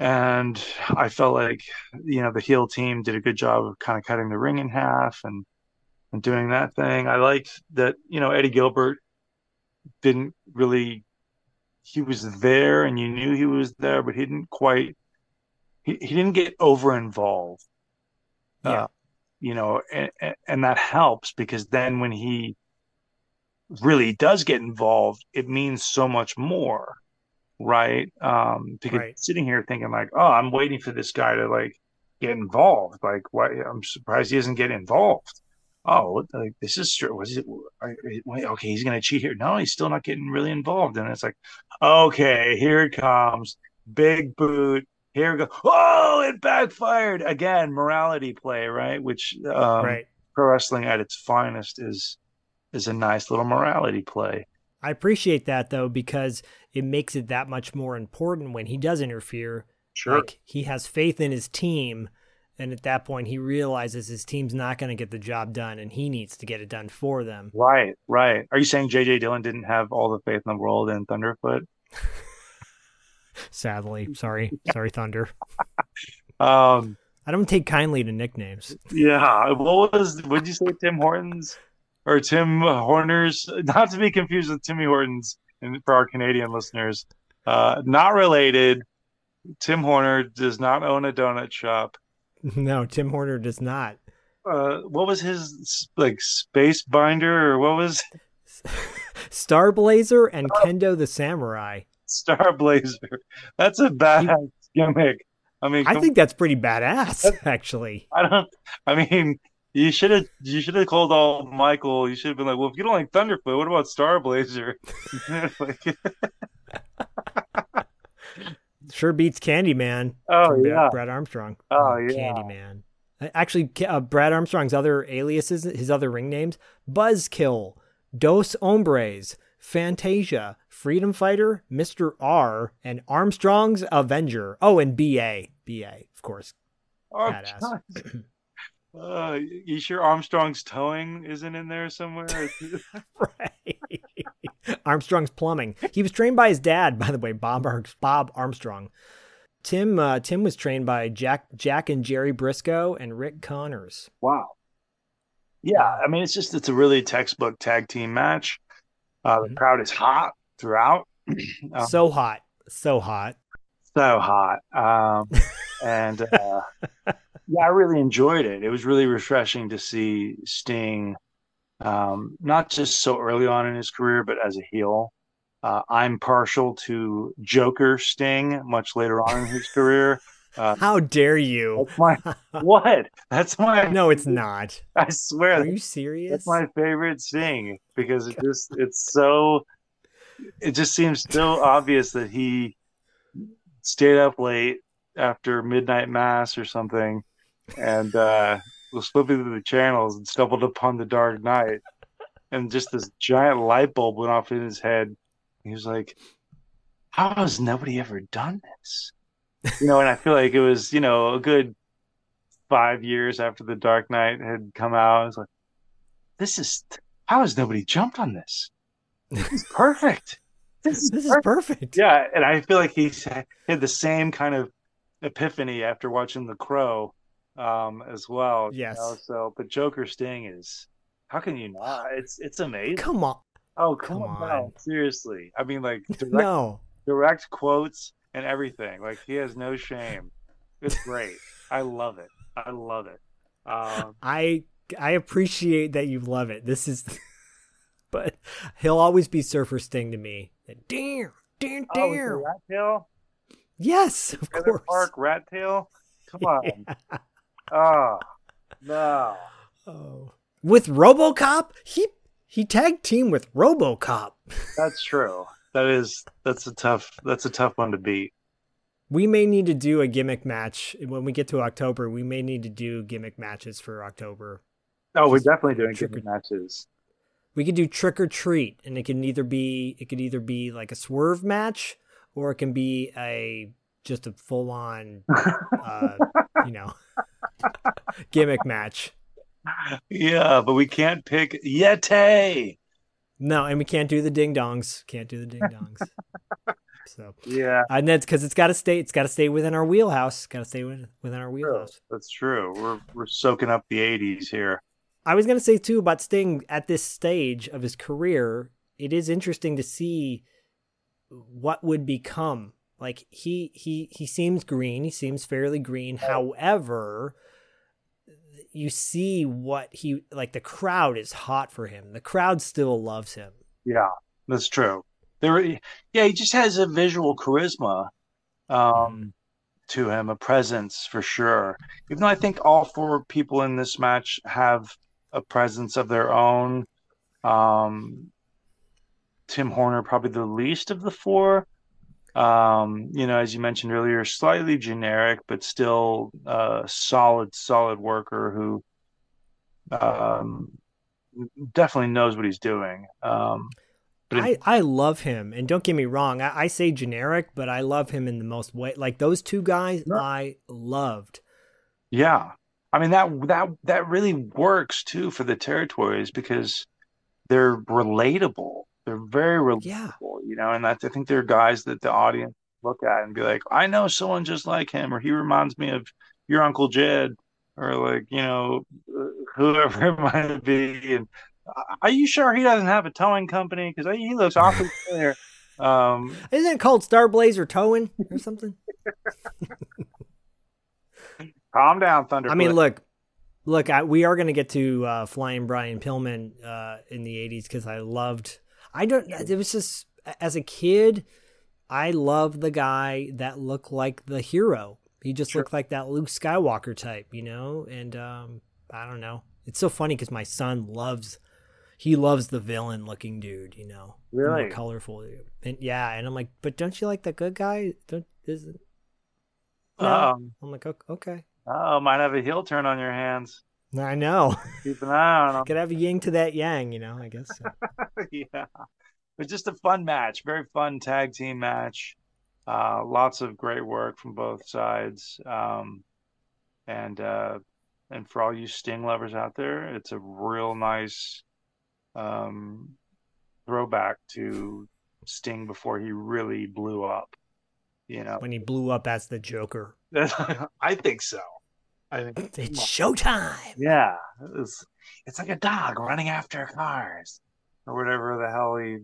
[SPEAKER 3] And I felt like, you know, the heel team did a good job of kind of cutting the ring in half and and doing that thing. I liked that, you know, Eddie Gilbert didn't really he was there and you knew he was there, but he didn't quite he, he didn't get over involved.
[SPEAKER 2] Yeah.
[SPEAKER 3] Uh, you know, and, and that helps because then when he really does get involved, it means so much more, right? Um, because
[SPEAKER 2] Right.
[SPEAKER 3] sitting here thinking like, oh, I'm waiting for this guy to like get involved. Like, why? I'm surprised he doesn't get involved. Oh, like this is true. Was it? I- I- Wait, okay, he's gonna cheat here. No, he's still not getting really involved. And it's like, okay, here it comes, big boot. Here we go. Oh, it backfired again. Morality play, right? Which um,
[SPEAKER 2] right.
[SPEAKER 3] pro wrestling at its finest is is a nice little morality play.
[SPEAKER 2] I appreciate that though because it makes it that much more important when he does interfere.
[SPEAKER 3] Sure.
[SPEAKER 2] Like he has faith in his team and at that point he realizes his team's not going to get the job done and he needs to get it done for them.
[SPEAKER 3] Right, right. Are you saying JJ Dillon didn't have all the faith in the world in Thunderfoot?
[SPEAKER 2] Sadly, sorry. Sorry Thunder.
[SPEAKER 3] Um,
[SPEAKER 2] I don't take kindly to nicknames.
[SPEAKER 3] yeah. What was? Would you say Tim Hortons or Tim Horners? Not to be confused with Timmy Hortons, and for our Canadian listeners, uh, not related. Tim Horner does not own a donut shop.
[SPEAKER 2] No, Tim Horner does not.
[SPEAKER 3] Uh, what was his like space binder or what was
[SPEAKER 2] Starblazer and Kendo the Samurai.
[SPEAKER 3] Star Blazer? That's a bad gimmick. I mean,
[SPEAKER 2] I think that's pretty badass, actually.
[SPEAKER 3] I don't. I mean, you should have. You should have called all Michael. You should have been like, well, if you don't like Thunderfoot, what about Star Blazer? Like,
[SPEAKER 2] Sure beats Candyman.
[SPEAKER 3] Oh,
[SPEAKER 2] Brad-
[SPEAKER 3] yeah.
[SPEAKER 2] Brad Armstrong.
[SPEAKER 3] Oh, yeah.
[SPEAKER 2] Candyman. Actually, uh, Brad Armstrong's other aliases, his other ring names: Buzzkill, Dos Hombres, Fantasia, Freedom Fighter, Mister R, and Armstrong's Avenger. Oh, and B.A. B.A. Of course,
[SPEAKER 3] Armstrong. Uh, you sure Armstrong's towing isn't in there somewhere?
[SPEAKER 2] right. Armstrong's plumbing. He was trained by his dad, by the way, Bob Ar- Bob Armstrong. Tim uh, Tim was trained by Jack Jack and Jerry Brisco and Rick Connors.
[SPEAKER 3] wow. Yeah, I mean it's just it's a really textbook tag team match. Uh, the
[SPEAKER 2] Mhm.
[SPEAKER 3] crowd is hot throughout. Uh,
[SPEAKER 2] So hot, so hot.
[SPEAKER 3] so hot. Um, and uh, yeah, I really enjoyed it. It was really refreshing to see Sting, um, not just so early on in his career, but as a heel. Uh, I'm partial to Joker Sting much later on in his career. Uh,
[SPEAKER 2] How dare you?
[SPEAKER 3] that's my what? That's my
[SPEAKER 2] No, it's not.
[SPEAKER 3] I swear
[SPEAKER 2] Are you serious?
[SPEAKER 3] that's my favorite thing because it just it's so it just seems so obvious that he stayed up late after midnight mass or something and uh was flipping through the channels and stumbled upon the dark knight and just this giant light bulb went off in his head he was like how has nobody ever done this you know and i feel like it was you know a good five years after the dark knight had come out i was like this is how has nobody jumped on this this is perfect this is
[SPEAKER 2] This is
[SPEAKER 3] perfect.
[SPEAKER 2] perfect.
[SPEAKER 3] Yeah, and I feel like he had the same kind of epiphany after watching The Crow, um, as well. you
[SPEAKER 2] Yes.
[SPEAKER 3] know, So, but Joker Sting is how can you not? It's it's amazing.
[SPEAKER 2] Come on.
[SPEAKER 3] oh, come,
[SPEAKER 2] come
[SPEAKER 3] on,
[SPEAKER 2] on.
[SPEAKER 3] no, seriously. I mean, like direct
[SPEAKER 2] No.
[SPEAKER 3] direct quotes and everything. Like he has no shame. It's great. I love it. I love it. Um,
[SPEAKER 2] I I appreciate that you love it. This is but he'll always be Surfer Sting to me. Damn, damn, damn.
[SPEAKER 3] rat tail,
[SPEAKER 2] yes, of
[SPEAKER 3] Trailer
[SPEAKER 2] course.
[SPEAKER 3] Park rat tail. Come on. Oh no.
[SPEAKER 2] Oh. With RoboCop, he he tag team with RoboCop.
[SPEAKER 3] That's true. That is that's a tough that's a tough one to beat.
[SPEAKER 2] We may need to do a gimmick match when we get to October. We may need to do gimmick matches for October.
[SPEAKER 3] Oh, we're definitely doing
[SPEAKER 2] trick
[SPEAKER 3] good matches.
[SPEAKER 2] We could do trick or treat, and it can either be it could either be like a swerve match, or it can be a just a full on, uh, you know, gimmick match.
[SPEAKER 3] Yeah, but we can't pick Yeti.
[SPEAKER 2] No, and we can't do the ding dongs. Can't do the ding dongs. so,
[SPEAKER 3] Yeah,
[SPEAKER 2] and that's because it's got to stay. It's got to stay within our wheelhouse. Got to stay within, within our wheelhouse.
[SPEAKER 3] that's true. We're we're soaking up the '80s here.
[SPEAKER 2] I was gonna say too about Sting at this stage of his career. It is interesting to see what would become. Like he he he seems green. He seems fairly green. However, you see what he like. The crowd is hot for him. The crowd still loves him.
[SPEAKER 3] Yeah, that's true. There, yeah, he just has a visual charisma um, to him, a presence for sure. Even though I think all four people in this match have a presence of their own. Um, Tim Horner probably the least of the four. Um, you know, as you mentioned earlier, slightly generic, but still a solid, solid worker who um, definitely knows what he's doing. Um, but
[SPEAKER 2] I, I love him, and don't get me wrong. I, I say generic, but I love him in the most way. Like those two guys,
[SPEAKER 3] Yeah.
[SPEAKER 2] I loved.
[SPEAKER 3] Yeah. I mean that that that really works too for the territories because they're relatable. They're very relatable,
[SPEAKER 2] Yeah.
[SPEAKER 3] you know, and that's I think they're guys that the audience look at and be like, I know someone just like him, or he reminds me of your Uncle Jed, or like, you know, whoever it might be. And are you sure he doesn't have a towing company? Because he looks awfully familiar. Um,
[SPEAKER 2] Isn't it called Star Blazer Towing or something?
[SPEAKER 3] calm down, Thunder.
[SPEAKER 2] I mean, look, look, I, we are going to get to uh, Flying Brian Pillman uh, in the '80s because I loved. I don't. It was just as a kid, I loved the guy that looked like the hero. He just looked like that Luke Skywalker type, you know. And um, I don't know. It's so funny because my son loves. He loves the villain looking dude, you know,
[SPEAKER 3] Really?
[SPEAKER 2] colorful. And yeah, and I'm like, but don't you like the good guy? Don't isn't? No.
[SPEAKER 3] um,
[SPEAKER 2] I'm like, "Ok- okay.
[SPEAKER 3] oh, might have a heel turn on your hands.
[SPEAKER 2] I know.
[SPEAKER 3] Keep an eye on him.
[SPEAKER 2] Could have a yin to that yang, you know, I guess. so.
[SPEAKER 3] yeah. It was just a fun match, very fun tag team match. Uh, lots of great work from both sides. Um, and uh, and for all you Sting lovers out there, it's a real nice um, throwback to Sting before he really blew up. You know,
[SPEAKER 2] when he blew up as the Joker.
[SPEAKER 3] I think so. I think
[SPEAKER 2] It's showtime.
[SPEAKER 3] yeah, it's it's like a dog running after cars or whatever the hell he.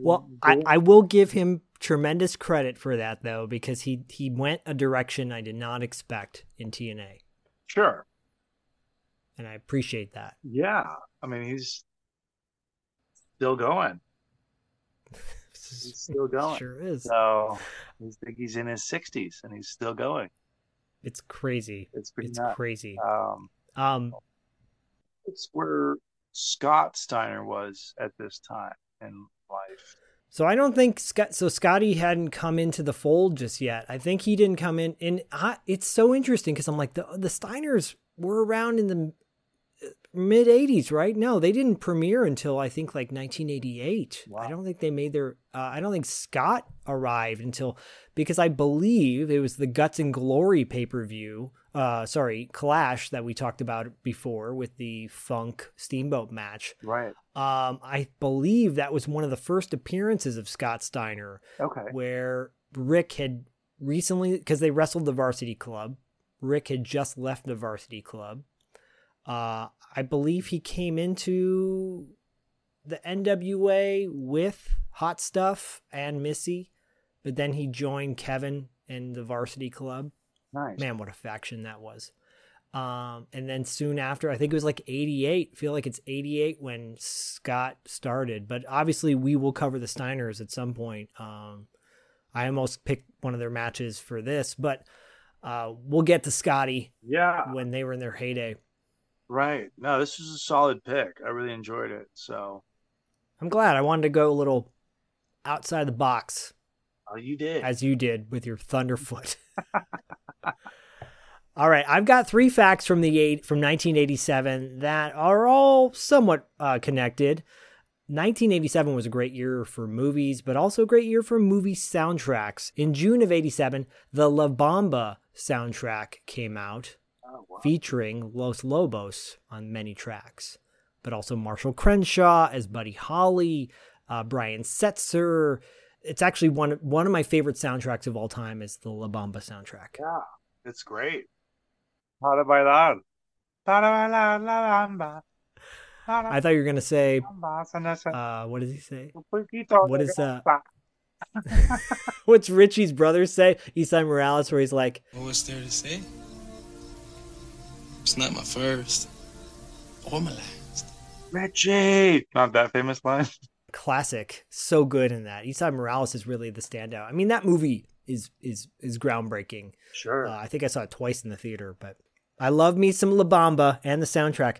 [SPEAKER 2] Well, uh, I, I will give him tremendous credit for that though, because he he went a direction I did not expect in TNA,
[SPEAKER 3] sure,
[SPEAKER 2] and I appreciate that.
[SPEAKER 3] yeah. I mean, he's still going. He's still going.
[SPEAKER 2] Sure is.
[SPEAKER 3] So I think he's in his sixties and he's still going.
[SPEAKER 2] It's crazy.
[SPEAKER 3] It's
[SPEAKER 2] It's
[SPEAKER 3] nuts.
[SPEAKER 2] crazy.
[SPEAKER 3] Um,
[SPEAKER 2] Um,
[SPEAKER 3] it's where Scott Steiner was at this time in life.
[SPEAKER 2] so I don't think Scott. So Scotty hadn't come into the fold just yet. I think he didn't come in, and I, it's so interesting because I'm like the the Steiners were around in the mid 80s, right? No, they didn't premiere until I think like 1988. I don't think they made their. Uh, I don't think Scott arrived until because I believe it was the Guts and Glory pay per view. Uh, sorry, Clash that we talked about before with the Funk Steamboat match.
[SPEAKER 3] Right.
[SPEAKER 2] Um, I believe that was one of the first appearances of Scott Steiner
[SPEAKER 3] Okay.
[SPEAKER 2] where Rick had recently because they wrestled the varsity club. Rick had just left the varsity club. Uh, I believe he came into the NWA with Hot Stuff and Missy, but then he joined Kevin in the varsity club.
[SPEAKER 3] Nice.
[SPEAKER 2] Man, what a faction that was. Um, and then soon after, I think it was like 88. feel like it's 88 when Scott started, but obviously we will cover the Steiners at some point. Um, I almost picked one of their matches for this, but uh, we'll get to Scotty
[SPEAKER 3] Yeah.
[SPEAKER 2] when they were in their heyday.
[SPEAKER 3] Right. No, this was a solid pick. I really enjoyed it. So,
[SPEAKER 2] I'm glad I wanted to go a little outside the box
[SPEAKER 3] oh, you did.
[SPEAKER 2] as you did with your Thunderfoot. all right, I've got three facts from the eight from 1987 that are all somewhat uh, connected. 1987 was a great year for movies, but also a great year for movie soundtracks. In June of 87, the La Bamba soundtrack came out, featuring Los Lobos on many tracks, but also Marshall Crenshaw as Buddy Holly, uh, Brian Setzer. It's actually one one of my favorite soundtracks of all time is the La Bamba soundtrack.
[SPEAKER 3] yeah. It's great. Para bailar. Para bailar la bamba.
[SPEAKER 2] I thought you were gonna say,
[SPEAKER 3] bamba. Sana sa-
[SPEAKER 2] uh, what does he say?
[SPEAKER 3] un poquito
[SPEAKER 2] what
[SPEAKER 3] de
[SPEAKER 2] is, uh. What's Richie's brother say? Esai Morales, where he's like,
[SPEAKER 10] Well, what's there to say? It's not my first or my last.
[SPEAKER 3] Richie. Not that famous line.
[SPEAKER 2] classic, so good in that. Esai Morales is really the standout. I mean, that movie is is is groundbreaking.
[SPEAKER 3] Sure.
[SPEAKER 2] Uh, I think I saw it twice in the theater, but I love me some La Bamba and the soundtrack.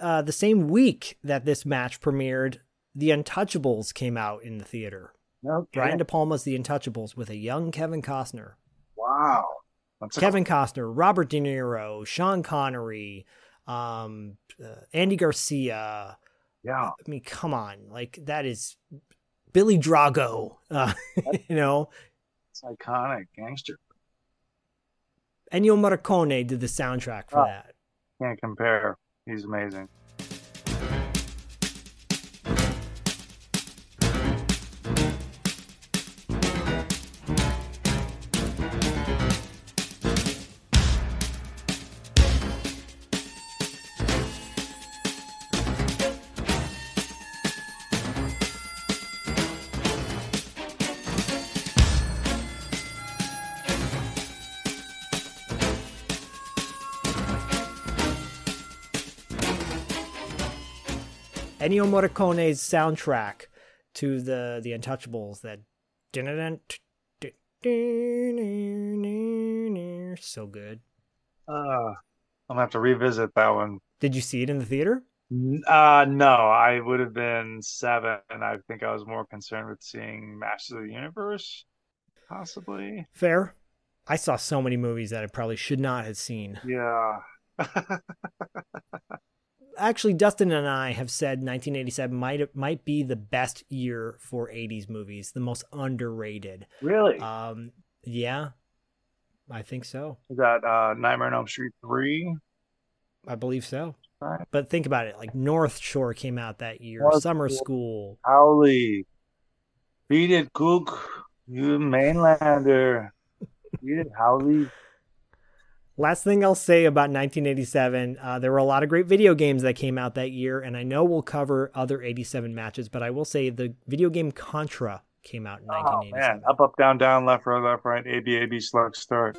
[SPEAKER 2] Uh, the same week that this match premiered, The Untouchables came out in the theater.
[SPEAKER 3] okay.
[SPEAKER 2] Brian De Palma's The Untouchables with a young Kevin Costner.
[SPEAKER 3] Wow.
[SPEAKER 2] Kevin Costner, Robert De Niro, Sean Connery, um, uh, Andy Garcia.
[SPEAKER 3] Yeah.
[SPEAKER 2] I mean, come on, like that is Billy Drago. Uh, you know,
[SPEAKER 3] It's iconic. Gangster.
[SPEAKER 2] Ennio Morricone did the soundtrack for
[SPEAKER 3] Oh.
[SPEAKER 2] that.
[SPEAKER 3] Can't compare. He's amazing.
[SPEAKER 2] Ennio Morricone's soundtrack to the the Untouchables. That so good.
[SPEAKER 3] Uh, I'm gonna have to revisit that one.
[SPEAKER 2] Did you see it in the theater?
[SPEAKER 3] Uh, no, I would have been seven, and I think I was more concerned with seeing Masters of the Universe, possibly.
[SPEAKER 2] Fair. I saw so many movies that I probably should not have seen.
[SPEAKER 3] Yeah.
[SPEAKER 2] Actually, Dustin and I have said 1987 might might be the best year for 80s movies, the most underrated.
[SPEAKER 3] Really?
[SPEAKER 2] Um, yeah. I think so.
[SPEAKER 3] Is that uh, Nightmare on Elm Street three?
[SPEAKER 2] I believe so.
[SPEAKER 3] Right.
[SPEAKER 2] But think about it. Like North Shore came out that year.
[SPEAKER 3] North
[SPEAKER 2] Summer School.
[SPEAKER 3] haole, beat it, Cook. You mainlander. beat it, haole.
[SPEAKER 2] Last thing I'll say about 1987, uh, there were a lot of great video games that came out that year, and I know we'll cover other 87 matches, but I will say the video game Contra came out in
[SPEAKER 3] Oh
[SPEAKER 2] 1987.
[SPEAKER 3] man, up, up, down, down, left, right, left, right, A, B, A, B, slug, start.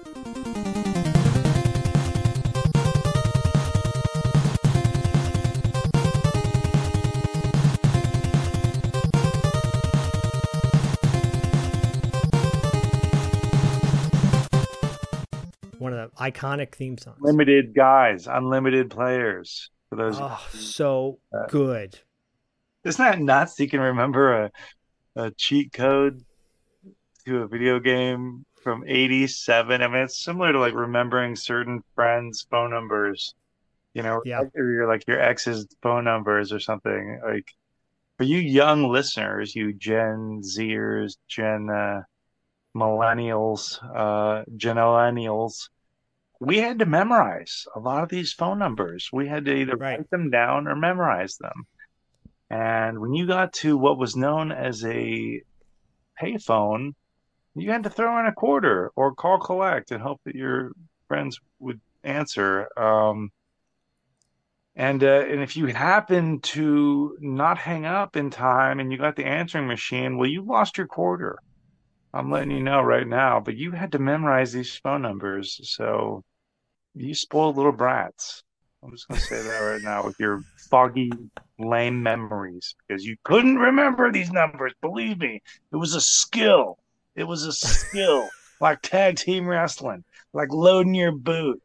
[SPEAKER 2] One of the iconic theme songs.
[SPEAKER 3] Limited guys, unlimited players. For those,
[SPEAKER 2] Oh, so
[SPEAKER 3] Uh,
[SPEAKER 2] good.
[SPEAKER 3] isn't that nuts? You can remember a a cheat code to a video game from '87. I mean, it's similar to like remembering certain friends' phone numbers. You know,
[SPEAKER 2] Yeah.
[SPEAKER 3] or your like your ex's phone numbers or something. Like for you young listeners, you Gen Zers, Gen uh, Millennials, uh, Genillennials, we had to memorize a lot of these phone numbers. We had to either
[SPEAKER 2] Right.
[SPEAKER 3] write them down or memorize them. And when you got to what was known as a payphone, you had to throw in a quarter or call collect and hope that your friends would answer. Um, and uh, and if you happen to not hang up in time and you got the answering machine, well, you lost your quarter. I'm letting you know right now, but you had to memorize these phone numbers, so you spoiled little brats. I'm just gonna say that right now with your foggy, lame memories because you couldn't remember these numbers. Believe me, it was a skill. It was a skill, like tag team wrestling, like loading your boot.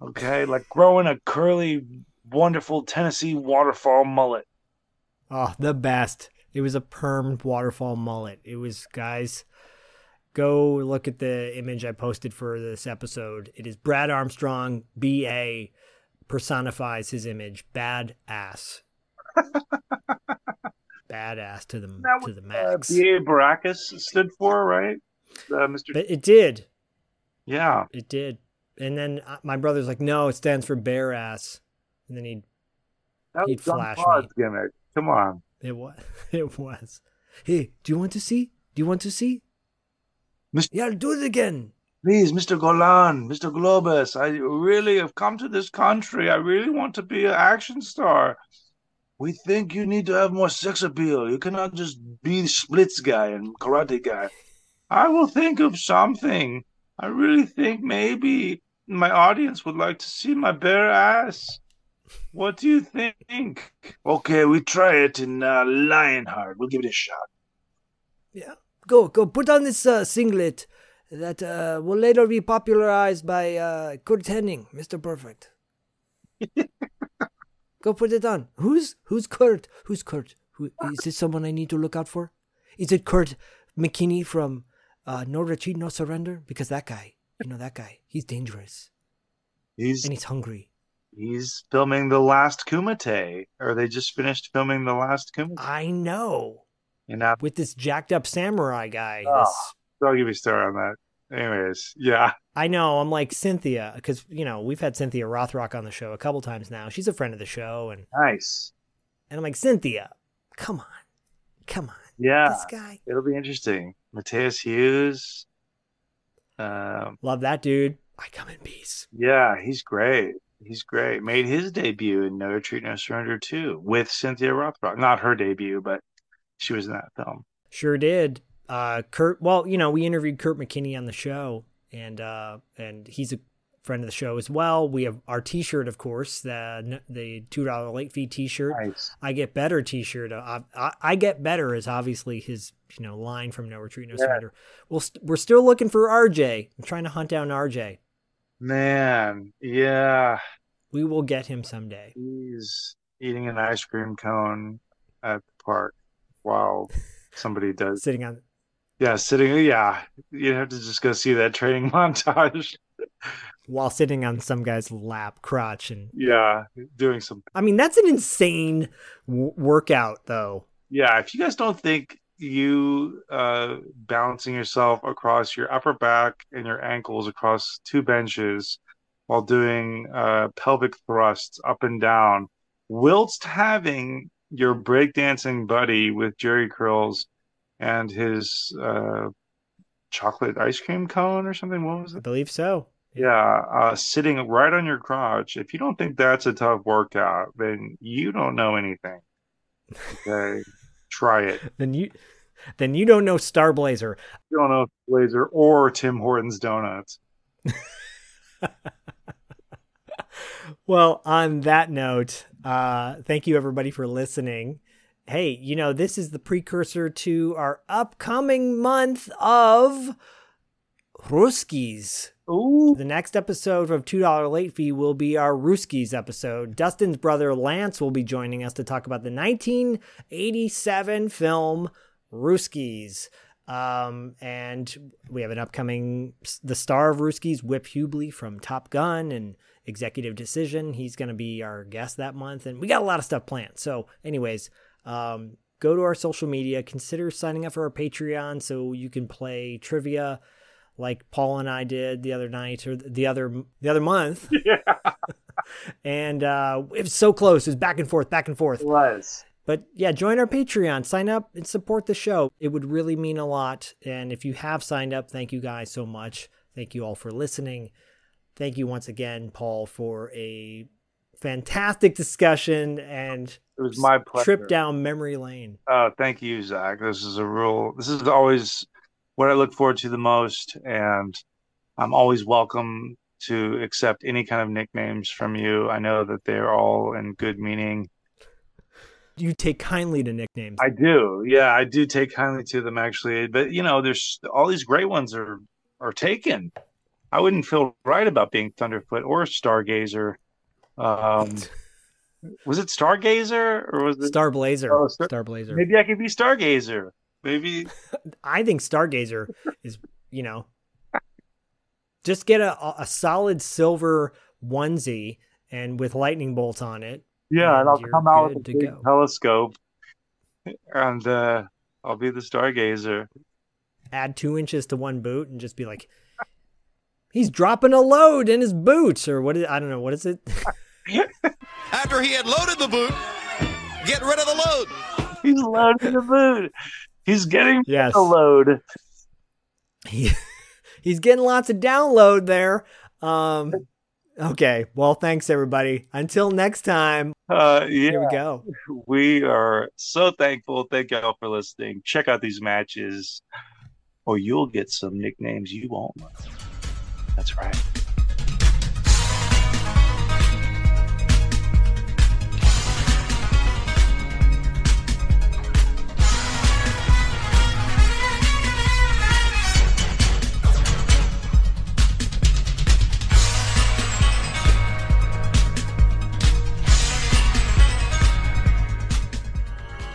[SPEAKER 3] Okay, like growing a curly, wonderful Tennessee waterfall mullet.
[SPEAKER 2] Oh, the best. It was a permed waterfall mullet. It was, guys, go look at the image I posted for this episode. It is Brad Armstrong, BA, personifies his image. Bad ass. Badass to the,
[SPEAKER 3] That
[SPEAKER 2] to
[SPEAKER 3] was
[SPEAKER 2] the
[SPEAKER 3] uh,
[SPEAKER 2] max.
[SPEAKER 3] B.A. Baracus stood for, right? Uh, Mr.
[SPEAKER 2] But it did.
[SPEAKER 3] Yeah.
[SPEAKER 2] It did. And then uh, my brother's like, no, it stands for bare ass. And then he,
[SPEAKER 3] That
[SPEAKER 2] He'd flash me.
[SPEAKER 3] gimmick. Come on.
[SPEAKER 2] it was, it was. Hey, do you want to see? Do you want to see?
[SPEAKER 3] Mis-
[SPEAKER 2] Yeah, I'll do it again.
[SPEAKER 3] Please, Mr. Golan, Mr. Globus, I really have come to this country. I really want to be an action star. We think you need to have more sex appeal. You cannot just be the splits guy and karate guy. I will think of something. I really think maybe my audience would like to see my bare ass. What do you think? Okay, we try it in uh, Lionheart. We'll give it a shot.
[SPEAKER 2] Yeah. Go, go, put on this uh, singlet that uh, will later be popularized by uh, Curt Hennig, Mr. Perfect. go put it on. Who's who's Kurt? Who's Kurt? Who, is this? someone I need to look out for? Is it Kurt McKinney from uh, No Retreat, No Surrender? Because that guy, you know that guy, he's dangerous
[SPEAKER 3] He's
[SPEAKER 2] and he's hungry.
[SPEAKER 3] He's filming the last Kumite, or they just finished filming the last Kumite.
[SPEAKER 2] I know.
[SPEAKER 3] And now,
[SPEAKER 2] With this jacked up samurai guy.
[SPEAKER 3] Oh.
[SPEAKER 2] This
[SPEAKER 3] I'll give you a star on that. Anyways, yeah,
[SPEAKER 2] I know. I'm like Cynthia because you know we've had Cynthia Rothrock on the show a couple times now. She's a friend of the show, and
[SPEAKER 3] nice.
[SPEAKER 2] and I'm like Cynthia, come on, come on,
[SPEAKER 3] Yeah,
[SPEAKER 2] this guy.
[SPEAKER 3] it'll be interesting. Matthias Hues. Um,
[SPEAKER 2] Love that dude. I come in peace.
[SPEAKER 3] yeah, he's great. He's great. Made his debut in No Retreat, No Surrender 2 with Cynthia Rothrock. Not her debut, but she was in that film.
[SPEAKER 2] Sure did. Uh, Kurt. Well, you know, we interviewed Kurt McKinney on the show, and uh, and he's a friend of the show as well. We have our T-shirt, of course, the the two dollar late fee T-shirt.
[SPEAKER 3] Nice.
[SPEAKER 2] I get better T-shirt. Uh, I, I get better is obviously his you know line from No Retreat, No
[SPEAKER 3] Yeah.
[SPEAKER 2] Surrender. We'll st- we're still looking for RJ. I'm trying to hunt down RJ.
[SPEAKER 3] Man, yeah.
[SPEAKER 2] We will get him someday.
[SPEAKER 3] He's eating an ice cream cone at the park while somebody does.
[SPEAKER 2] Sitting on
[SPEAKER 3] Yeah, sitting. Yeah, you have to just go see that training montage.
[SPEAKER 2] while sitting on some guy's lap, crotch, and
[SPEAKER 3] Yeah, doing some.
[SPEAKER 2] I mean that's an insane w- workout though.
[SPEAKER 3] Yeah, if you guys don't think you uh, balancing yourself across your upper back and your ankles across two benches while doing uh, pelvic thrusts up and down, whilst having your breakdancing buddy with Jerry curls and his uh, chocolate ice cream cone or something. What was it?
[SPEAKER 2] I believe so.
[SPEAKER 3] Yeah, uh, sitting right on your crotch. If you don't think that's a tough workout, then you don't know anything. Okay, try it.
[SPEAKER 2] Then you then you don't know Star Blazer.
[SPEAKER 3] You don't know Blazer or Tim Hortons Donuts.
[SPEAKER 2] Well, on that note, uh, thank you everybody for listening. Hey, you know, this is the precursor to our upcoming month of Russkies.
[SPEAKER 3] Ooh.
[SPEAKER 2] The next episode of $2 Late Fee will be our Russkies episode. Dustin's brother Lance will be joining us to talk about the 1987 film Russkies. Um, and we have an upcoming, the star of Russkies, Whip Hubley from Top Gun and Executive Decision. He's going to be our guest that month. And we got a lot of stuff planned. So, anyways, um, go to our social media, consider signing up for our Patreon so you can play trivia like Paul and I did the other night or the other the other month.
[SPEAKER 3] Yeah,
[SPEAKER 2] And uh, it was so close. It was back and forth, back and forth.
[SPEAKER 3] it was.
[SPEAKER 2] But yeah, join our Patreon, sign up and support the show. It would really mean a lot. And if you have signed up, thank you guys so much. Thank you all for listening. Thank you once again, Paul, for a fantastic discussion and
[SPEAKER 3] It was my pleasure.
[SPEAKER 2] trip down memory lane.
[SPEAKER 3] Uh, thank you, Zak. This is a real. This is always what I look forward to the most, and I'm always welcome to accept any kind of nicknames from you. I know that they're all in good meaning.
[SPEAKER 2] You take kindly to nicknames.
[SPEAKER 3] I do, yeah, I do take kindly to them actually. But you know, there's all these great ones are are taken. I wouldn't feel right about being Thunderfoot or Stargazer. Um, was it Stargazer or was it
[SPEAKER 2] Star Blazer.
[SPEAKER 3] Oh, Star-
[SPEAKER 2] Star Blazer.
[SPEAKER 3] Maybe I could be Stargazer. Maybe
[SPEAKER 2] I think Stargazer is, you know, just get a, a solid silver onesie and with lightning bolts on it.
[SPEAKER 3] Yeah, and
[SPEAKER 2] and
[SPEAKER 3] I'll come out with a big
[SPEAKER 2] go.
[SPEAKER 3] telescope, and uh, I'll be the stargazer.
[SPEAKER 2] Add two inches to one boot and just be like, he's dropping a load in his boots or what is I don't know what is it.
[SPEAKER 5] After he had loaded the boot, get rid of the load.
[SPEAKER 3] He's loading the boot. He's getting
[SPEAKER 2] Yes.
[SPEAKER 3] the load.
[SPEAKER 2] he, he's getting lots of download there. Um, okay, well, thanks everybody. Until next time,
[SPEAKER 3] Uh,
[SPEAKER 2] here we go.
[SPEAKER 3] we are so thankful. Thank y'all for listening. Check out these matches, or you'll get some nicknames you won't know. That's right.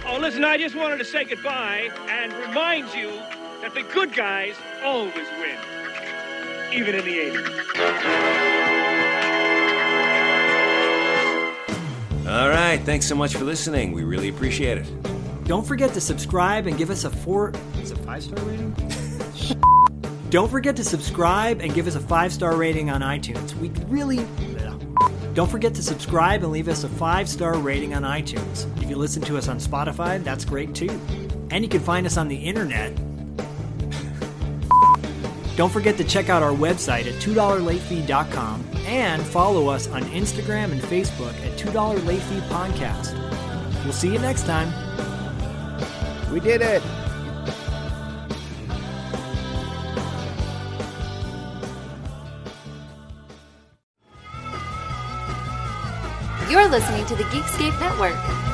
[SPEAKER 11] Oh, listen, I just wanted to say goodbye and remind you that the good guys always win, even in the 80s.
[SPEAKER 12] All right, thanks so much for listening. We really appreciate it.
[SPEAKER 2] Don't forget to subscribe and give us a four. Is it five star rating? Don't forget to subscribe and give us a five star rating on iTunes. We really. Don't forget to subscribe and leave us a five star rating on iTunes. If you listen to us on Spotify, that's great too. And you can find us on the internet. Don't forget to check out our website at $2latefee.com and follow us on Instagram and Facebook at $2 Late Fee Podcast. We'll see you next time.
[SPEAKER 13] We did it.
[SPEAKER 14] You're listening to the Geekscape Network.